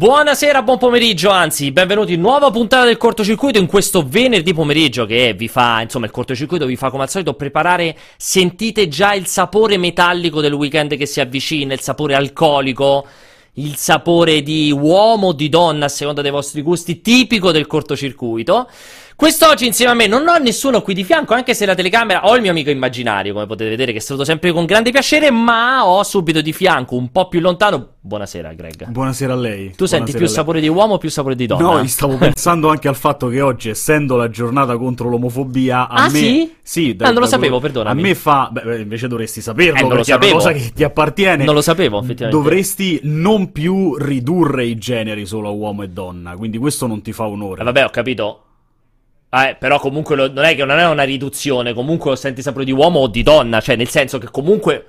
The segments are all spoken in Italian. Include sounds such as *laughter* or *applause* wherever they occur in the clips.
Buonasera, buon pomeriggio, anzi, benvenuti in nuova puntata del cortocircuito in questo venerdì pomeriggio che vi fa, insomma, il cortocircuito vi fa come al solito preparare, sentite già il sapore metallico del weekend che si avvicina, il sapore alcolico, il sapore di uomo o di donna a seconda dei vostri gusti, tipico del cortocircuito. Quest'oggi insieme a me non ho nessuno qui di fianco, anche se la telecamera ho il mio amico immaginario, come potete vedere, che saluto sempre con grande piacere, ma ho subito di fianco, un po' più lontano. Buonasera, Greg. Buonasera a lei. Tu Buonasera senti più sapore di uomo o più sapore di donna? No, stavo pensando anche al fatto che oggi, essendo la giornata contro l'omofobia, a ah, me. Sì? Sì, da, ah, non lo sapevo, perdonami. A me fa. Beh, invece dovresti saperlo, eh, non lo perché sapevo. è una cosa che ti appartiene. Non lo sapevo, effettivamente. Dovresti non più ridurre i generi solo a uomo e donna. Quindi questo non ti fa onore. Eh, vabbè, ho capito. Eh, però comunque lo, non è che non è una riduzione, comunque lo senti sapore di uomo o di donna, cioè nel senso che comunque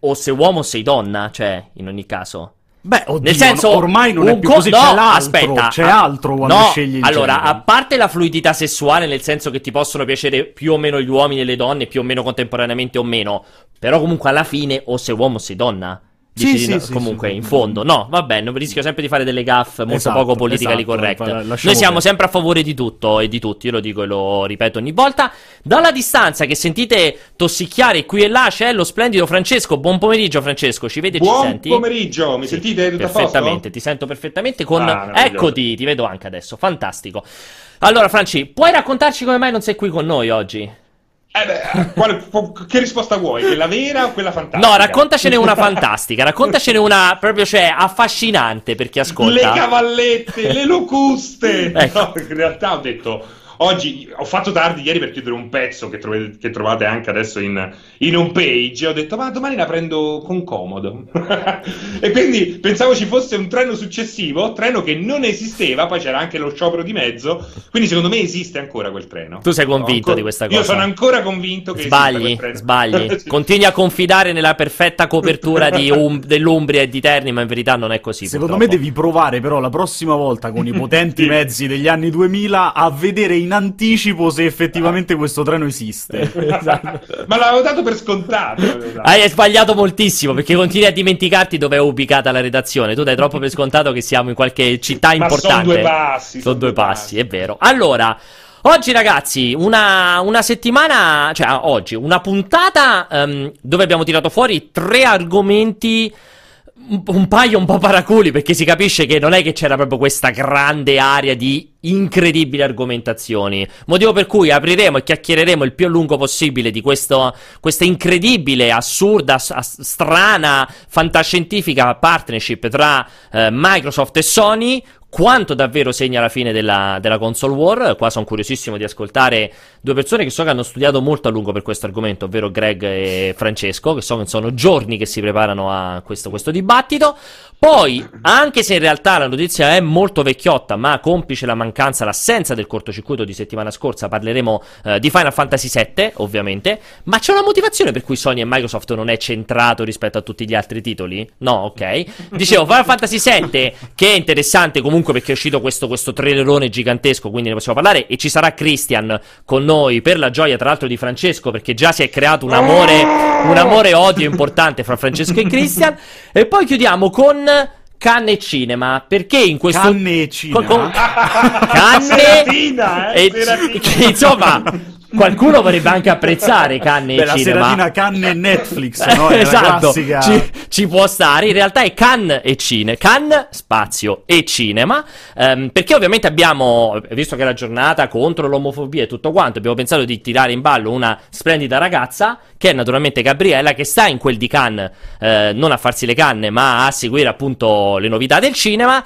o sei uomo o sei donna, cioè in ogni caso. Beh, oddio, nel senso, ormai non è più co- così, no, c'è aspetta, c'è a- altro quando no, scegli il allora, genere. a parte la fluidità sessuale, nel senso che ti possono piacere più o meno gli uomini e le donne, più o meno contemporaneamente o meno, però comunque alla fine o sei uomo o sei donna. Sì, Dici sì, no- sì, comunque, sì. in fondo, no, vabbè, non rischio sempre di fare delle gaffe molto Esatto, poco politically esatto, la- lasciamo Noi siamo sempre a favore di tutto e di tutti, io lo dico e lo ripeto ogni volta. Dalla distanza che sentite tossicchiare qui e là c'è lo splendido Francesco. Buon pomeriggio, Francesco, ci vedi e ci Buon senti? pomeriggio, mi Sì, sentite? Perfettamente, ti sento perfettamente con... Ah. Eccoti, ti vedo anche adesso, fantastico. Allora, Franci, puoi raccontarci come mai non sei qui con noi oggi? Eh beh, quale- che risposta vuoi? Quella vera o quella fantastica? No, raccontacene una fantastica, raccontacene una proprio, cioè, affascinante per chi Le ascolta. cavallette, le locuste. Ecco. No, in realtà ho detto oggi ho fatto tardi ieri per chiudere un pezzo che, trove- che trovate anche adesso in, in home page. Ho detto, ma domani la prendo con comodo. *laughs* e quindi pensavo ci fosse un treno successivo, treno che non esisteva, poi c'era anche lo sciopero di mezzo. Quindi secondo me esiste ancora quel treno. Tu sei convinto Ancora- di questa Io cosa? sono ancora convinto che esista Sbagli, quel treno. sbagli. *laughs* Sì. Continui a confidare nella perfetta copertura di *laughs* Um- dell'Umbria e di Terni, ma in verità non è così. Secondo purtroppo. me devi provare però la prossima volta con i potenti Sì. mezzi degli anni 2000 a vedere in anticipo se effettivamente questo treno esiste. *laughs* Ma l'avevo dato per scontato. dato. Hai sbagliato moltissimo perché continui a dimenticarti dove è ubicata la redazione. Tu dai troppo per scontato che siamo in qualche città Ma importante. sono due passi. Sono due passi, è vero. Allora, oggi ragazzi, una, una settimana, cioè oggi, una puntata ehm, dove abbiamo tirato fuori tre argomenti. Un, un paio un po' paraculi perché si capisce che non è che c'era proprio questa grande area di incredibili argomentazioni. Motivo per cui apriremo e chiacchiereremo il più a lungo possibile di questo, questa incredibile, assurda, s- strana, fantascientifica partnership tra eh, Microsoft e Sony. Quanto davvero segna la fine della, della console war? Qua sono curiosissimo di ascoltare due persone che so che hanno studiato molto a lungo per questo argomento, ovvero Greg e Francesco, che so che sono giorni che si preparano a questo, questo dibattito. Poi, anche se in realtà la notizia è molto vecchiotta, ma complice la mancanza, l'assenza del cortocircuito di settimana scorsa, parleremo eh, di Final Fantasy VII, ovviamente. Ma c'è una motivazione per cui Sony e Microsoft non è centrato rispetto a tutti gli altri titoli? No, ok. Dicevo, Final *laughs* Fantasy VII, che è interessante comunque perché è uscito questo, questo trailerone gigantesco, quindi ne possiamo parlare. E ci sarà Christian con noi per la gioia, tra l'altro, di Francesco, perché già si è creato un amore, un amore e odio importante fra Francesco e Christian. E poi chiudiamo con canne cinema. Perché in questo. Canne cinema? con- con- *laughs* canne Seratina, eh, Seratina. *laughs* insomma, qualcuno vorrebbe anche apprezzare canne Beh, e la cinema. seratina canne e Netflix, no? È la *laughs* esatto, ci, ci può stare. In realtà è Cannes e Cine, Cannes, spazio e cinema. Ehm, perché ovviamente abbiamo, visto che è la giornata contro l'omofobia e tutto quanto, abbiamo pensato di tirare in ballo una splendida ragazza, che è naturalmente Gabriella, che sta in quel di Cannes, eh, non a farsi le canne, ma a seguire appunto le novità del cinema.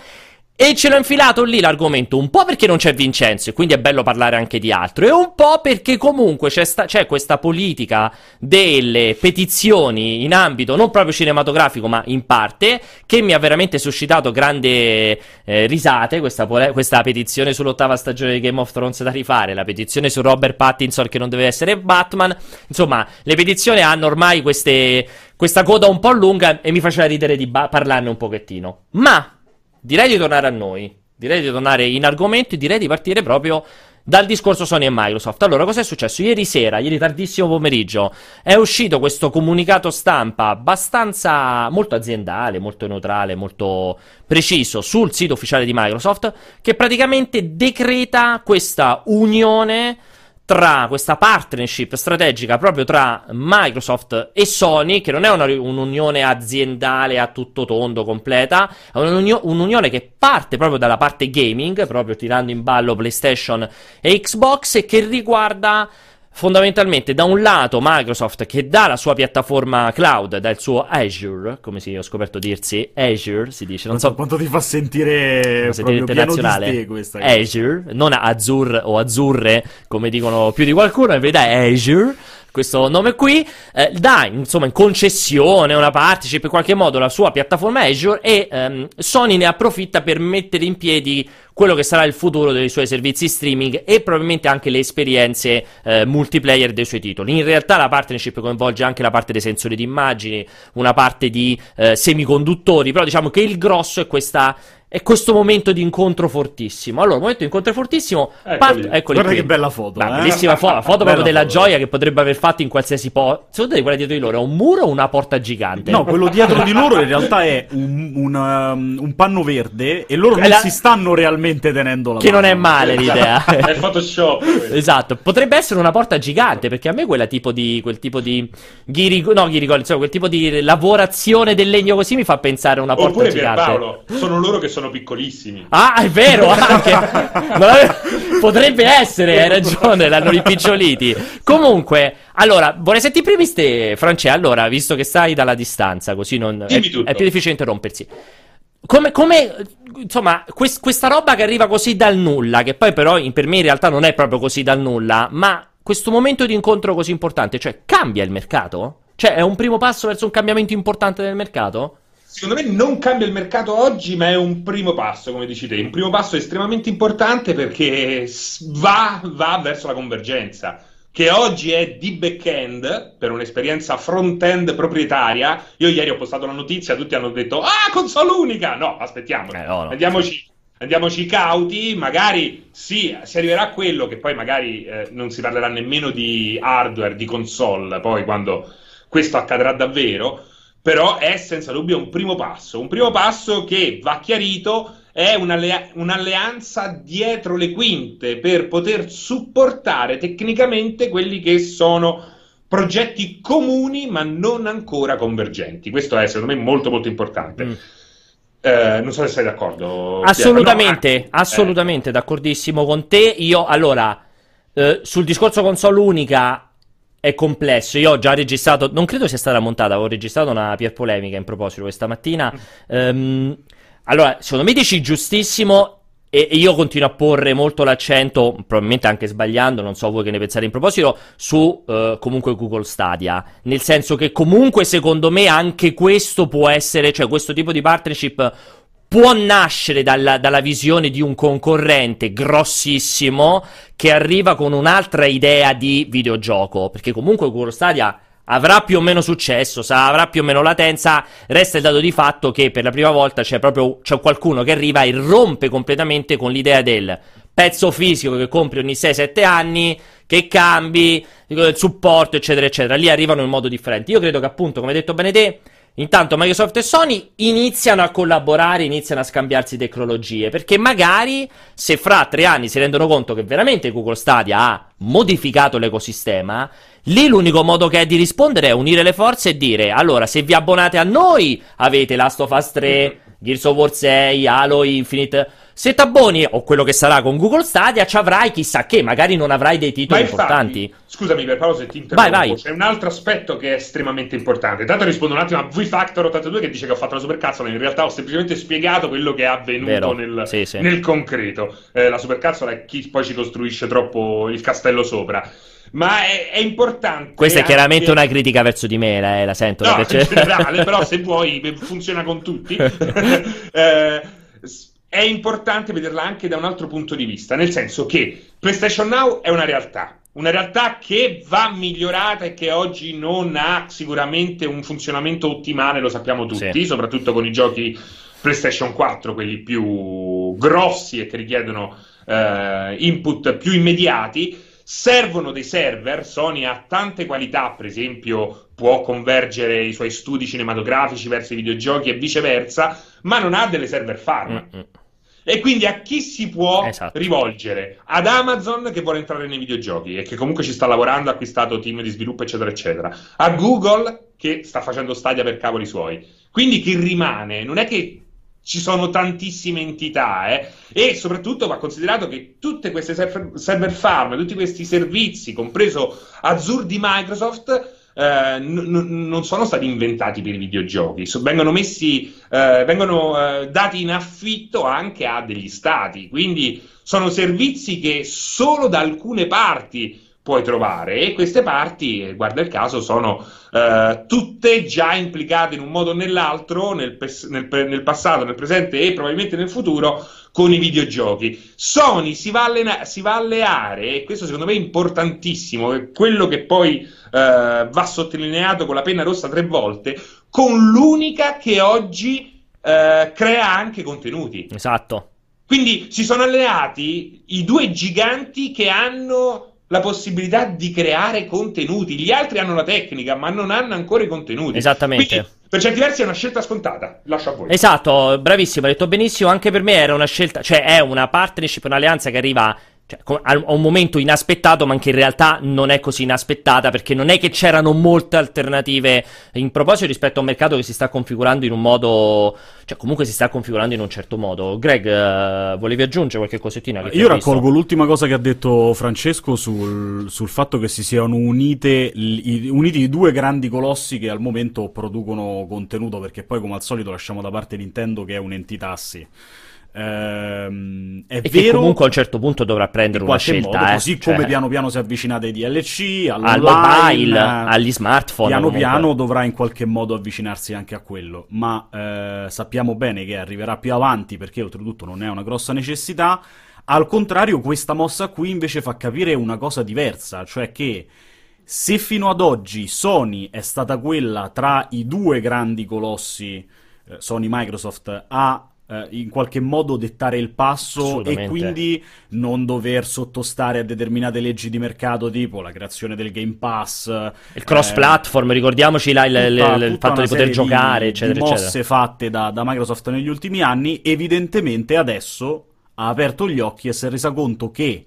E ce l'ho infilato lì l'argomento, un po' perché non c'è Vincenzo e quindi è bello parlare anche di altro, e un po' perché comunque c'è, sta- c'è questa politica delle petizioni in ambito non proprio cinematografico, ma in parte, che mi ha veramente suscitato grande eh, risate, questa, questa petizione sull'ottava stagione di Game of Thrones da rifare, la petizione su Robert Pattinson che non deve essere Batman, insomma, le petizioni hanno ormai queste, questa coda un po' lunga e mi faceva ridere di ba- parlarne un pochettino. Ma... Direi di tornare a noi. Direi di tornare in argomento e direi di partire proprio dal discorso Sony e Microsoft. Allora, cosa è successo? Ieri sera, ieri tardissimo pomeriggio, è uscito questo comunicato stampa abbastanza molto aziendale, molto neutrale, molto preciso sul sito ufficiale di Microsoft, che praticamente decreta questa unione tra questa partnership strategica proprio tra Microsoft e Sony, che non è una, un'unione aziendale a tutto tondo completa, è un'unio- un'unione che parte proprio dalla parte gaming, proprio tirando in ballo PlayStation e Xbox, e che riguarda fondamentalmente da un lato Microsoft che dà la sua piattaforma cloud, dal suo Azure, come si ho scoperto dirsi, Azure si dice, non so quanto ti fa sentire, sentire internazionale, Azure, non Azure o Azzurre come dicono più di qualcuno, in verità è Azure questo nome qui, eh, dà insomma in concessione una partnership in qualche modo la sua piattaforma Azure e ehm, Sony ne approfitta per mettere in piedi quello che sarà il futuro dei suoi servizi streaming e probabilmente anche le esperienze eh, multiplayer dei suoi titoli. In realtà la partnership coinvolge anche la parte dei sensori di immagini, una parte di eh, semiconduttori, però diciamo che il grosso è questa è questo momento di incontro fortissimo. Allora, momento di incontro fortissimo. Eccoli. Part- eccoli Guarda qui. che bella foto. Beh, eh? Bellissima foto. La foto proprio della foto. gioia che potrebbe aver fatto in qualsiasi posto. Secondo te, quella dietro di loro è un muro o una porta gigante? No, quello dietro di loro in realtà è un, un, um, un panno verde e loro non la... si stanno realmente tenendo la Che mano. non è male l'idea. *laughs* è Photoshop. *laughs* esatto. Potrebbe essere una porta gigante perché a me quella tipo di. quel tipo di. Ghirigo, no, ghirigoli, insomma, quel tipo di lavorazione del legno così mi fa pensare a una porta Oppure gigante. Paolo, sono loro che sono piccolissimi. Ah, è vero, *laughs* anche. Potrebbe essere, hai ragione, l'hanno ripiccioliti. Comunque, allora, vorrei sentire prima te, France, allora, visto che stai dalla distanza, così non... È, è, più difficile interrompersi. Come, come insomma, quest, questa roba che arriva così dal nulla, che poi però per me in realtà non è proprio così dal nulla, ma questo momento di incontro così importante, cioè cambia il mercato? Cioè è un primo passo verso un cambiamento importante del mercato? Secondo me non cambia il mercato oggi, ma è un primo passo, come dici te, un primo passo estremamente importante perché va, va verso la convergenza che oggi è di back-end per un'esperienza front-end proprietaria. Io ieri ho postato la notizia, tutti hanno detto "Ah, console unica". No, aspettiamo. Eh, no, no. Andiamoci andiamoci cauti, magari sì, si arriverà a quello che poi magari eh, non si parlerà nemmeno di hardware, di console, poi quando questo accadrà davvero, però è senza dubbio un primo passo, un primo passo che va chiarito, è un'allea- un'alleanza dietro le quinte per poter supportare tecnicamente quelli che sono progetti comuni ma non ancora convergenti. Questo è secondo me molto molto importante. Mm. Eh, non so se sei d'accordo. Assolutamente, no, ah, assolutamente eh. d'accordissimo con te. Io allora eh, sul discorso console unica è complesso. Io ho già registrato, non credo sia stata montata, avevo registrato una pier polemica in proposito questa mattina. Um, allora, secondo me dici giustissimo. E, io continuo a porre molto l'accento, probabilmente anche sbagliando, non so voi che ne pensate in proposito, su uh, comunque Google Stadia. Nel senso che comunque secondo me anche questo può essere, cioè questo tipo di partnership può nascere dalla, dalla, visione di un concorrente grossissimo che arriva con un'altra idea di videogioco, perché comunque Google Stadia avrà più o meno successo, avrà più o meno latenza, resta il dato di fatto che per la prima volta c'è proprio c'è qualcuno che arriva e rompe completamente con l'idea del pezzo fisico che compri ogni 6-7 anni, che cambi, il supporto, eccetera, eccetera. Lì arrivano in modo differente. Io credo che appunto, come hai detto bene te, Intanto Microsoft e Sony iniziano a collaborare, iniziano a scambiarsi tecnologie, perché magari se fra tre anni si rendono conto che veramente Google Stadia ha modificato l'ecosistema, lì l'unico modo che è di rispondere è unire le forze e dire allora se vi abbonate a noi avete Last of Us 3, Gears of War 6, Halo Infinite se t'abboni o quello che sarà con Google Stadia, ci avrai chissà che, magari non avrai dei titoli infatti, importanti. Scusami per Paolo se ti interrompo, vai, vai. c'è un altro aspetto che è estremamente importante. Tanto rispondo un attimo a VFactor 82 che dice che ho fatto la supercazzola, in realtà ho semplicemente spiegato quello che è avvenuto nel, sì, sì. nel, concreto. Eh, la supercazzola è chi poi ci costruisce troppo il castello sopra. Ma è, è importante. Questa è chiaramente una critica verso di me, eh, la sento. No, in generale, però se *laughs* vuoi funziona con tutti. *laughs* eh, è importante vederla anche da un altro punto di vista, nel senso che PlayStation Now è una realtà, una realtà che va migliorata e che oggi non ha sicuramente un funzionamento ottimale, lo sappiamo tutti, sì. soprattutto con i giochi PlayStation 4, quelli più grossi e che richiedono eh, input più immediati. Servono dei server, Sony ha tante qualità, per esempio può convergere i suoi studi cinematografici verso i videogiochi e viceversa, ma non ha delle server farm. Mm-mm. E quindi a chi si può esatto. rivolgere? Ad Amazon che vuole entrare nei videogiochi e che comunque ci sta lavorando, ha acquistato team di sviluppo, eccetera, eccetera. A Google che sta facendo Stadia per cavoli suoi. Quindi chi rimane non è che ci sono tantissime entità eh? e soprattutto va considerato che tutte queste server farm, tutti questi servizi, compreso Azure di Microsoft, eh, n- non sono stati inventati per i videogiochi, so- vengono messi, eh, vengono eh, dati in affitto anche a degli stati, quindi sono servizi che solo da alcune parti puoi trovare e queste parti, eh, guarda il caso, sono uh, tutte già implicate in un modo o nell'altro nel, pes- nel, pre- nel, passato, nel presente e probabilmente nel futuro con i videogiochi. Sony si va, allena- si va a alleare e questo secondo me è importantissimo, è quello che poi uh, va sottolineato con la penna rossa tre volte, con l'unica che oggi uh, crea anche contenuti. Esatto. Quindi si sono alleati i due giganti che hanno la possibilità di creare contenuti. Gli altri hanno la tecnica, ma non hanno ancora i contenuti. Esattamente. Quindi, per certi versi è una scelta scontata. Lascio a voi. Esatto, bravissimo, hai detto benissimo. Anche per me era una scelta, cioè è una partnership, un'alleanza che arriva cioè, a un momento inaspettato, ma che in realtà non è così inaspettata, perché non è che c'erano molte alternative in proposito rispetto a un mercato che si sta configurando in un modo, cioè comunque si sta configurando in un certo modo. Greg, uh, volevi aggiungere qualche cosettina? Io raccolgo l'ultima cosa che ha detto Francesco sul, sul fatto che si siano unite, i, uniti i due grandi colossi che al momento producono contenuto, perché poi come al solito lasciamo da parte Nintendo che è un'entità a sé. Ehm, è e vero, comunque a un certo punto dovrà prendere una scelta, modo, eh? così cioè, come piano piano si avvicina ai DLC, al mobile, agli smartphone. Piano comunque. piano dovrà in qualche modo avvicinarsi anche a quello, ma eh, sappiamo bene che arriverà più avanti perché oltretutto non è una grossa necessità. Al contrario, questa mossa qui invece fa capire una cosa diversa, cioè che se fino ad oggi Sony è stata quella tra i due grandi colossi, eh, Sony Microsoft, a eh, in qualche modo dettare il passo e quindi non dover sottostare a determinate leggi di mercato tipo la creazione del Game Pass il cross platform eh, ricordiamoci là, il, tutta, il, il fatto di poter giocare di, eccetera di mosse eccetera. fatte da, da Microsoft negli ultimi anni evidentemente adesso ha aperto gli occhi e si è resa conto che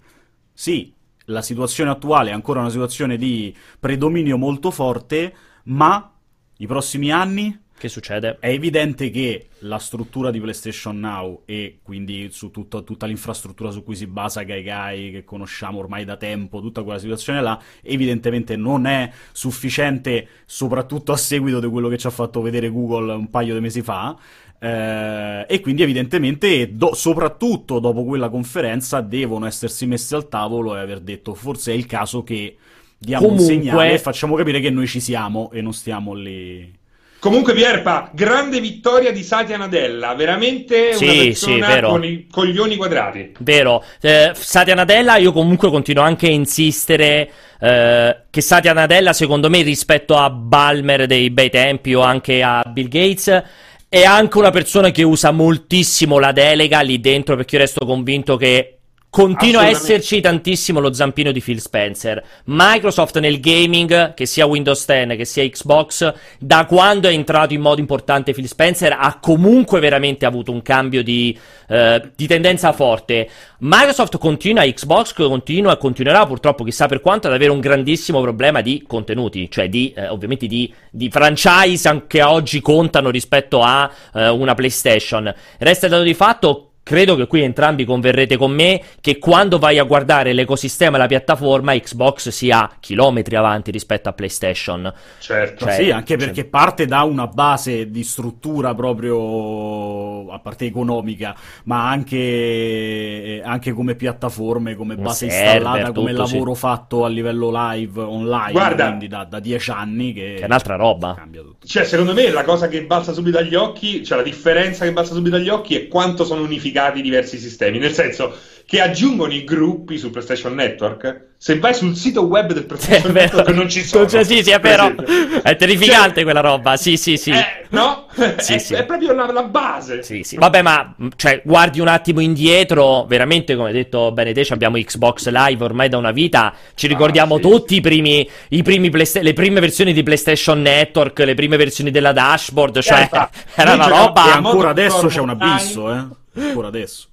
sì la situazione attuale è ancora una situazione di predominio molto forte ma i prossimi anni che succede? È evidente che la struttura di PlayStation Now e quindi su tutto, tutta l'infrastruttura su cui si basa Gaigai, che conosciamo ormai da tempo, tutta quella situazione là, evidentemente non è sufficiente, soprattutto a seguito di quello che ci ha fatto vedere Google un paio di mesi fa. Eh, e quindi evidentemente, do, soprattutto dopo quella conferenza, devono essersi messi al tavolo e aver detto forse è il caso che diamo Comunque... un segnale e facciamo capire che noi ci siamo e non stiamo lì Comunque, Pierpa, grande vittoria di Satya Nadella, veramente sì, una persona sì, con i coglioni quadrati. Vero. Eh, Satya Nadella, io comunque continuo anche a insistere eh, che Satya Nadella, secondo me, rispetto a Balmer dei bei tempi o anche a Bill Gates, è anche una persona che usa moltissimo la delega lì dentro, perché io resto convinto che Continua a esserci tantissimo lo zampino di Phil Spencer. Microsoft nel gaming, che sia Windows 10 che sia Xbox, da quando è entrato in modo importante Phil Spencer, ha comunque veramente avuto un cambio di, eh, di tendenza forte. Microsoft continua, Xbox continua e continuerà purtroppo chissà per quanto ad avere un grandissimo problema di contenuti, cioè di, eh, ovviamente di, di, franchise che oggi contano rispetto a eh, una PlayStation. Resta il dato di fatto Credo che qui entrambi converrete con me che quando vai a guardare l'ecosistema e la piattaforma, Xbox sia chilometri avanti rispetto a PlayStation. Certo, cioè, sì, anche perché cioè... parte da una base di struttura proprio a parte economica, ma anche, anche come piattaforme, come base server, installata, tutto, come lavoro sì. fatto a livello live, online, Guarda, quindi da, da dieci anni che, che è un'altra roba. Cambia tutto. Cioè, secondo me la cosa che balza subito agli occhi, cioè la differenza che balza subito agli occhi è quanto sono unificati unificati diversi sistemi, nel senso che aggiungono i gruppi su PlayStation Network. Se vai sul sito web del PlayStation Network non ci sono. Cioè, sì, sì, è vero. È terrificante cioè, quella roba. Sì, sì, sì. Eh, no? *laughs* Sì, è, sì. è proprio la, la base. Sì, sì. Vabbè, ma cioè, guardi un attimo indietro, veramente, come hai detto bene te, abbiamo Xbox Live ormai da una vita. Ci ricordiamo sì. tutti i primi, i primi Playsta- le prime versioni di PlayStation Network, le prime versioni della dashboard. Cioè, Certo. era una roba. E Ah, ancora adesso c'è un abisso, eh. Ancora adesso.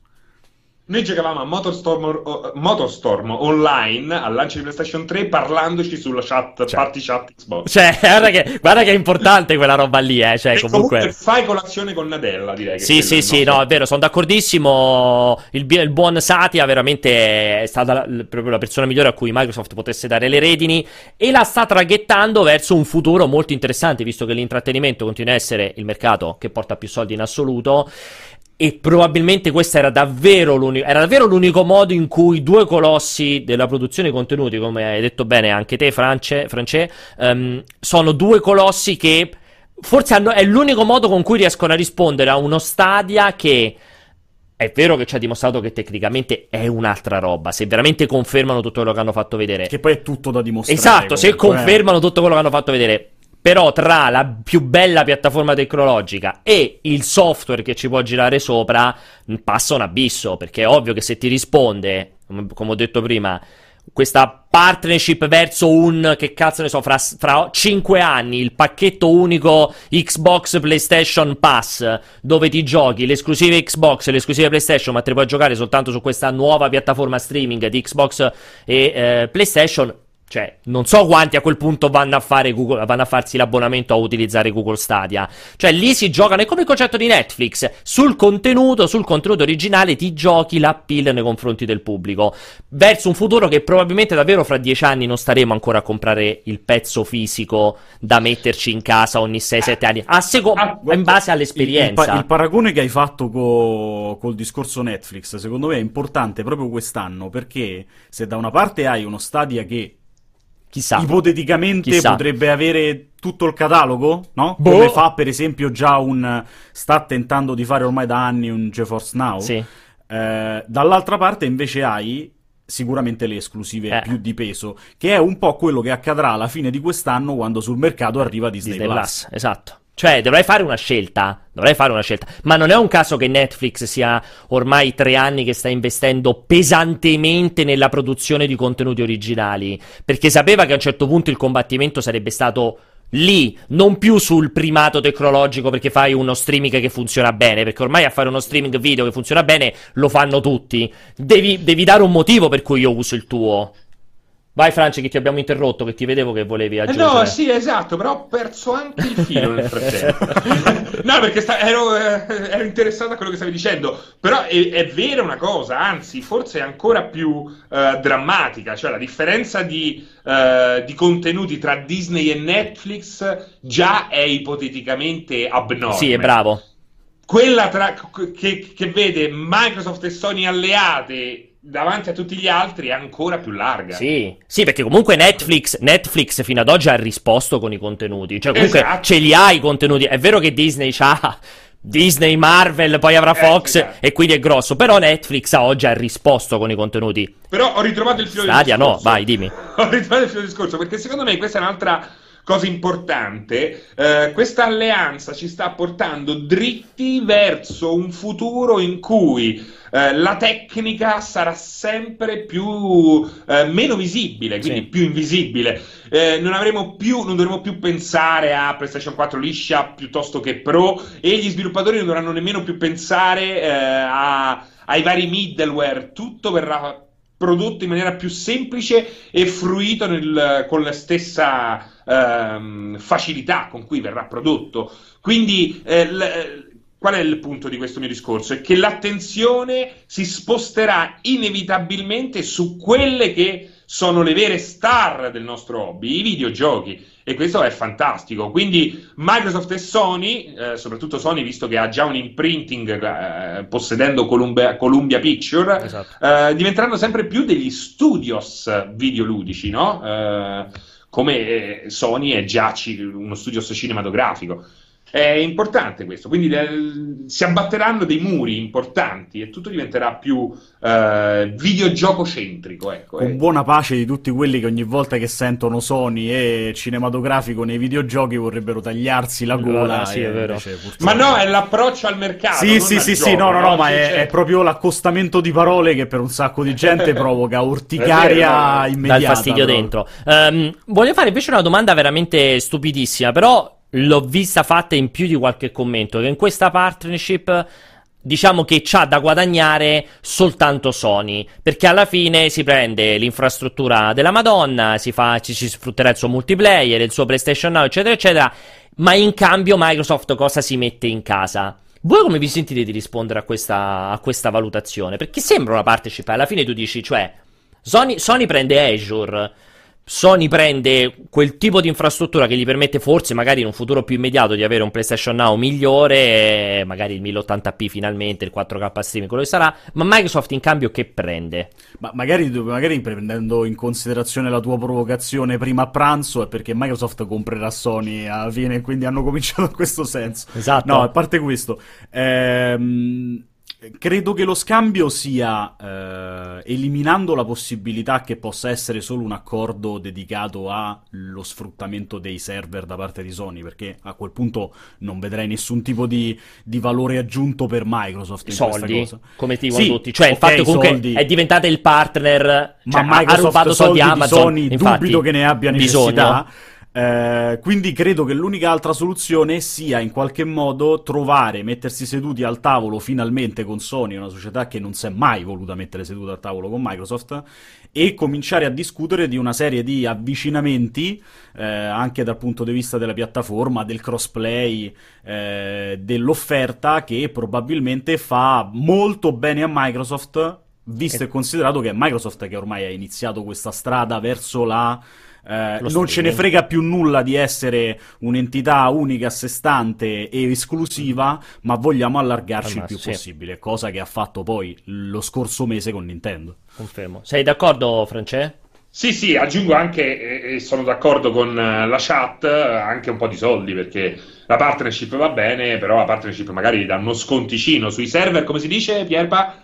Noi giocavamo a Motorstorm, o- Motorstorm online al lancio di PlayStation 3 parlandoci sulla chat, Cioè. party chat Xbox. Cioè, *laughs* guarda che, guarda che è importante quella roba lì, eh. Cioè, comunque. comunque fai colazione con Nadella, direi. Sì, sì, sì, no, è vero, sono d'accordissimo. Il, il buon Satya veramente è stata proprio la persona migliore a cui Microsoft potesse dare le redini e la sta traghettando verso un futuro molto interessante, visto che l'intrattenimento continua a essere il mercato che porta più soldi in assoluto. E probabilmente questo era davvero, l'unico, era davvero l'unico modo in cui due colossi della produzione contenuti, come hai detto bene anche te, France, France ehm, sono due colossi che forse hanno- è l'unico modo con cui riescono a rispondere a uno Stadia che è vero che ci ha dimostrato che tecnicamente è un'altra roba. Se veramente confermano tutto quello che hanno fatto vedere. Che poi è tutto da dimostrare. Esatto, se comunque, eh. confermano tutto quello che hanno fatto vedere. Però tra la più bella piattaforma tecnologica e il software che ci può girare sopra, mh, passa un abisso. Perché è ovvio che se ti risponde, come ho detto prima, questa partnership verso un, che cazzo ne so, fra, fra 5 anni, il pacchetto unico Xbox PlayStation Pass, dove ti giochi le esclusive Xbox e le esclusive PlayStation, ma te le puoi giocare soltanto su questa nuova piattaforma streaming di Xbox e eh, PlayStation. Cioè, non so quanti a quel punto vanno a fare Google, vanno a farsi l'abbonamento a utilizzare Google Stadia. Cioè, lì si giocano, è come il concetto di Netflix. Sul contenuto, sul contenuto originale, ti giochi l'appeal nei confronti del pubblico. Verso un futuro che probabilmente davvero fra dieci anni non staremo ancora a comprare il pezzo fisico da metterci in casa ogni 6-7 anni. A seco- Ah, in base Il, all'esperienza. il pa- il paragone che hai fatto co- col discorso Netflix, secondo me è importante proprio quest'anno perché se da una parte hai uno Stadia che Chissà. ipoteticamente Chissà. potrebbe avere tutto il catalogo, no? Boh. Come fa per esempio già un sta tentando di fare ormai da anni un GeForce Now. Sì. Eh, dall'altra parte invece hai sicuramente le esclusive Eh. più di peso, che è un po' quello che accadrà alla fine di quest'anno quando sul mercato arriva Disney, Disney Plus. Plus, esatto. Cioè, dovrai fare una scelta. Dovrai fare una scelta. Ma non è un caso che Netflix sia ormai tre anni che sta investendo pesantemente nella produzione di contenuti originali. Perché sapeva che a un certo punto il combattimento sarebbe stato lì, non più sul primato tecnologico perché fai uno streaming che funziona bene. Perché ormai a fare uno streaming video che funziona bene lo fanno tutti. Devi, devi dare un motivo per cui io uso il tuo. Vai, Franci, che ti abbiamo interrotto, che ti vedevo che volevi Eh aggiungere. no, sì, esatto, però ho perso anche il filo nel frattempo. *laughs* no, perché sta- ero, eh, ero interessato a quello che stavi dicendo, però è, è vera una cosa, anzi, forse è ancora più eh, drammatica, cioè la differenza di, eh, di contenuti tra Disney e Netflix già è ipoteticamente abnorme. Sì, è bravo. Quella tra- che, che vede Microsoft e Sony alleate davanti a tutti gli altri è ancora più larga. Sì, sì, perché comunque Netflix, Netflix fino ad oggi ha risposto con i contenuti. Cioè, comunque Esatto. ce li ha i contenuti. È vero che Disney c'ha Disney, Marvel, poi avrà Eh, Fox esatto. e quindi è grosso. Però Netflix a oggi ha risposto con i contenuti. Però ho ritrovato il filo Stadia no, discorso. vai, dimmi. *laughs* Ho ritrovato il filo del discorso perché secondo me questa è un'altra cosa importante. Eh, questa alleanza ci sta portando dritti verso un futuro in cui eh, la tecnica sarà sempre più eh, meno visibile, quindi Sì. più invisibile. Eh, non avremo più, non dovremo più pensare a PlayStation 4 liscia piuttosto che Pro e gli sviluppatori non dovranno nemmeno più pensare eh, a- ai vari middleware, tutto verrà prodotto in maniera più semplice e fruito nel- con la stessa ehm, facilità con cui verrà prodotto. Quindi, eh, l- qual è il punto di questo mio discorso? È che l'attenzione si sposterà inevitabilmente su quelle che sono le vere star del nostro hobby, i videogiochi. E questo è fantastico. Quindi Microsoft e Sony, eh, soprattutto Sony, visto che ha già un imprinting eh, possedendo Columbia, Columbia Picture, Esatto. eh, diventeranno sempre più degli studios videoludici, no? Come eh, Sony è già uno studios cinematografico. È importante questo, quindi eh, si abbatteranno dei muri importanti e tutto diventerà più eh, videogioco centrico. Ecco, Con eh. buona pace di tutti quelli che ogni volta che sentono Sony e cinematografico nei videogiochi vorrebbero tagliarsi la gola. Ah, sì, è vero. Ma invece, purtroppo- no, è l'approccio al mercato. Sì, non sì, al sì, gioco, sì, no, no, no, ma Sì, è, certo. è proprio l'accostamento di parole che per un sacco di gente *laughs* provoca urticaria È vero, immediata. dal fastidio proprio. dentro. Ehm, voglio fare invece una domanda veramente stupidissima, però l'ho vista fatta in più di qualche commento, che in questa partnership diciamo che c'ha da guadagnare soltanto Sony, perché alla fine si prende l'infrastruttura della Madonna, si fa, ci, ci sfrutterà il suo multiplayer, il suo PlayStation Now, eccetera, eccetera, ma in cambio Microsoft cosa si mette in casa? Voi come vi sentite di rispondere a questa, a questa valutazione? Perché sembra una partnership, alla fine tu dici, cioè, Sony, Sony prende Azure, Sony prende quel tipo di infrastruttura che gli permette forse, magari in un futuro più immediato, di avere un PlayStation Now migliore, e magari il 1080p finalmente, il 4K streaming, quello che sarà, ma Microsoft in cambio che prende? Ma magari, magari prendendo in considerazione la tua provocazione prima a pranzo è perché Microsoft comprerà Sony alla fine quindi hanno cominciato in questo senso. Esatto. No, a parte questo, ehm, credo che lo scambio sia eh, eliminando la possibilità che possa essere solo un accordo dedicato allo sfruttamento dei server da parte di Sony, perché a quel punto non vedrei nessun tipo di, di valore aggiunto per Microsoft in questa Soldi, cosa. come ti Sì, tutti. Cioè, il ok, fatto comunque soldi. è diventata il partner, Ma cioè, ha- ha Microsoft rubato soldi soldi di Amazon. Sony infatti, dubito che ne abbia bisogno. Eh, quindi credo che l'unica altra soluzione sia in qualche modo trovare, mettersi seduti al tavolo finalmente con Sony, una società che non si è mai voluta mettere seduta al tavolo con Microsoft, e cominciare a discutere di una serie di avvicinamenti, eh, anche dal punto di vista della piattaforma, del crossplay, eh, dell'offerta, che probabilmente fa molto bene a Microsoft, visto e considerato che è Microsoft che ormai ha iniziato questa strada verso la eh, non ce ne frega più nulla di essere un'entità unica a sé stante e esclusiva, ma vogliamo allargarci Al il più sì. possibile, cosa che ha fatto poi lo scorso mese con Nintendo. Confermo. Sei d'accordo, France? Sì, sì, aggiungo anche, e e sono d'accordo con eh, la chat, eh, anche un po' di soldi, perché la partnership va bene, però la partnership magari dà uno sconticino sui server, come si dice, Pierpa?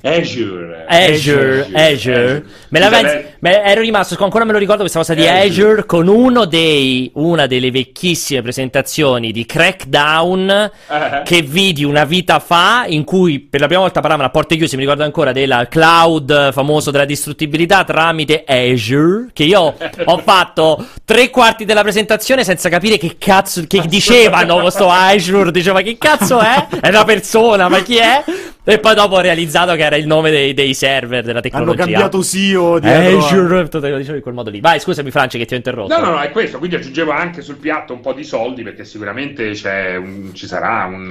Azure. Azure, Azure. Me la Scusa, pensi- beh, me- ero rimasto, ancora me lo ricordo questa cosa di Azure. Azure con uno dei, una delle vecchissime presentazioni di Crackdown eh, che vidi una vita fa in cui per la prima volta parlavano a porte chiuse, mi ricordo ancora del cloud famoso della distruttibilità tramite Azure, che io ho *laughs* fatto tre quarti della presentazione senza capire che cazzo, che dicevano questo Azure, diceva che cazzo è? È una persona, ma chi è? E poi dopo ho realizzato che era il nome dei, dei server della Hanno tecnologia. cambiato CEO dietro a- Azure, dicevo in quel modo lì. Vai, scusami France che ti ho interrotto. No, no, no, è questo. Quindi aggiungevo anche sul piatto un po' di soldi perché sicuramente c'è un- ci sarà un,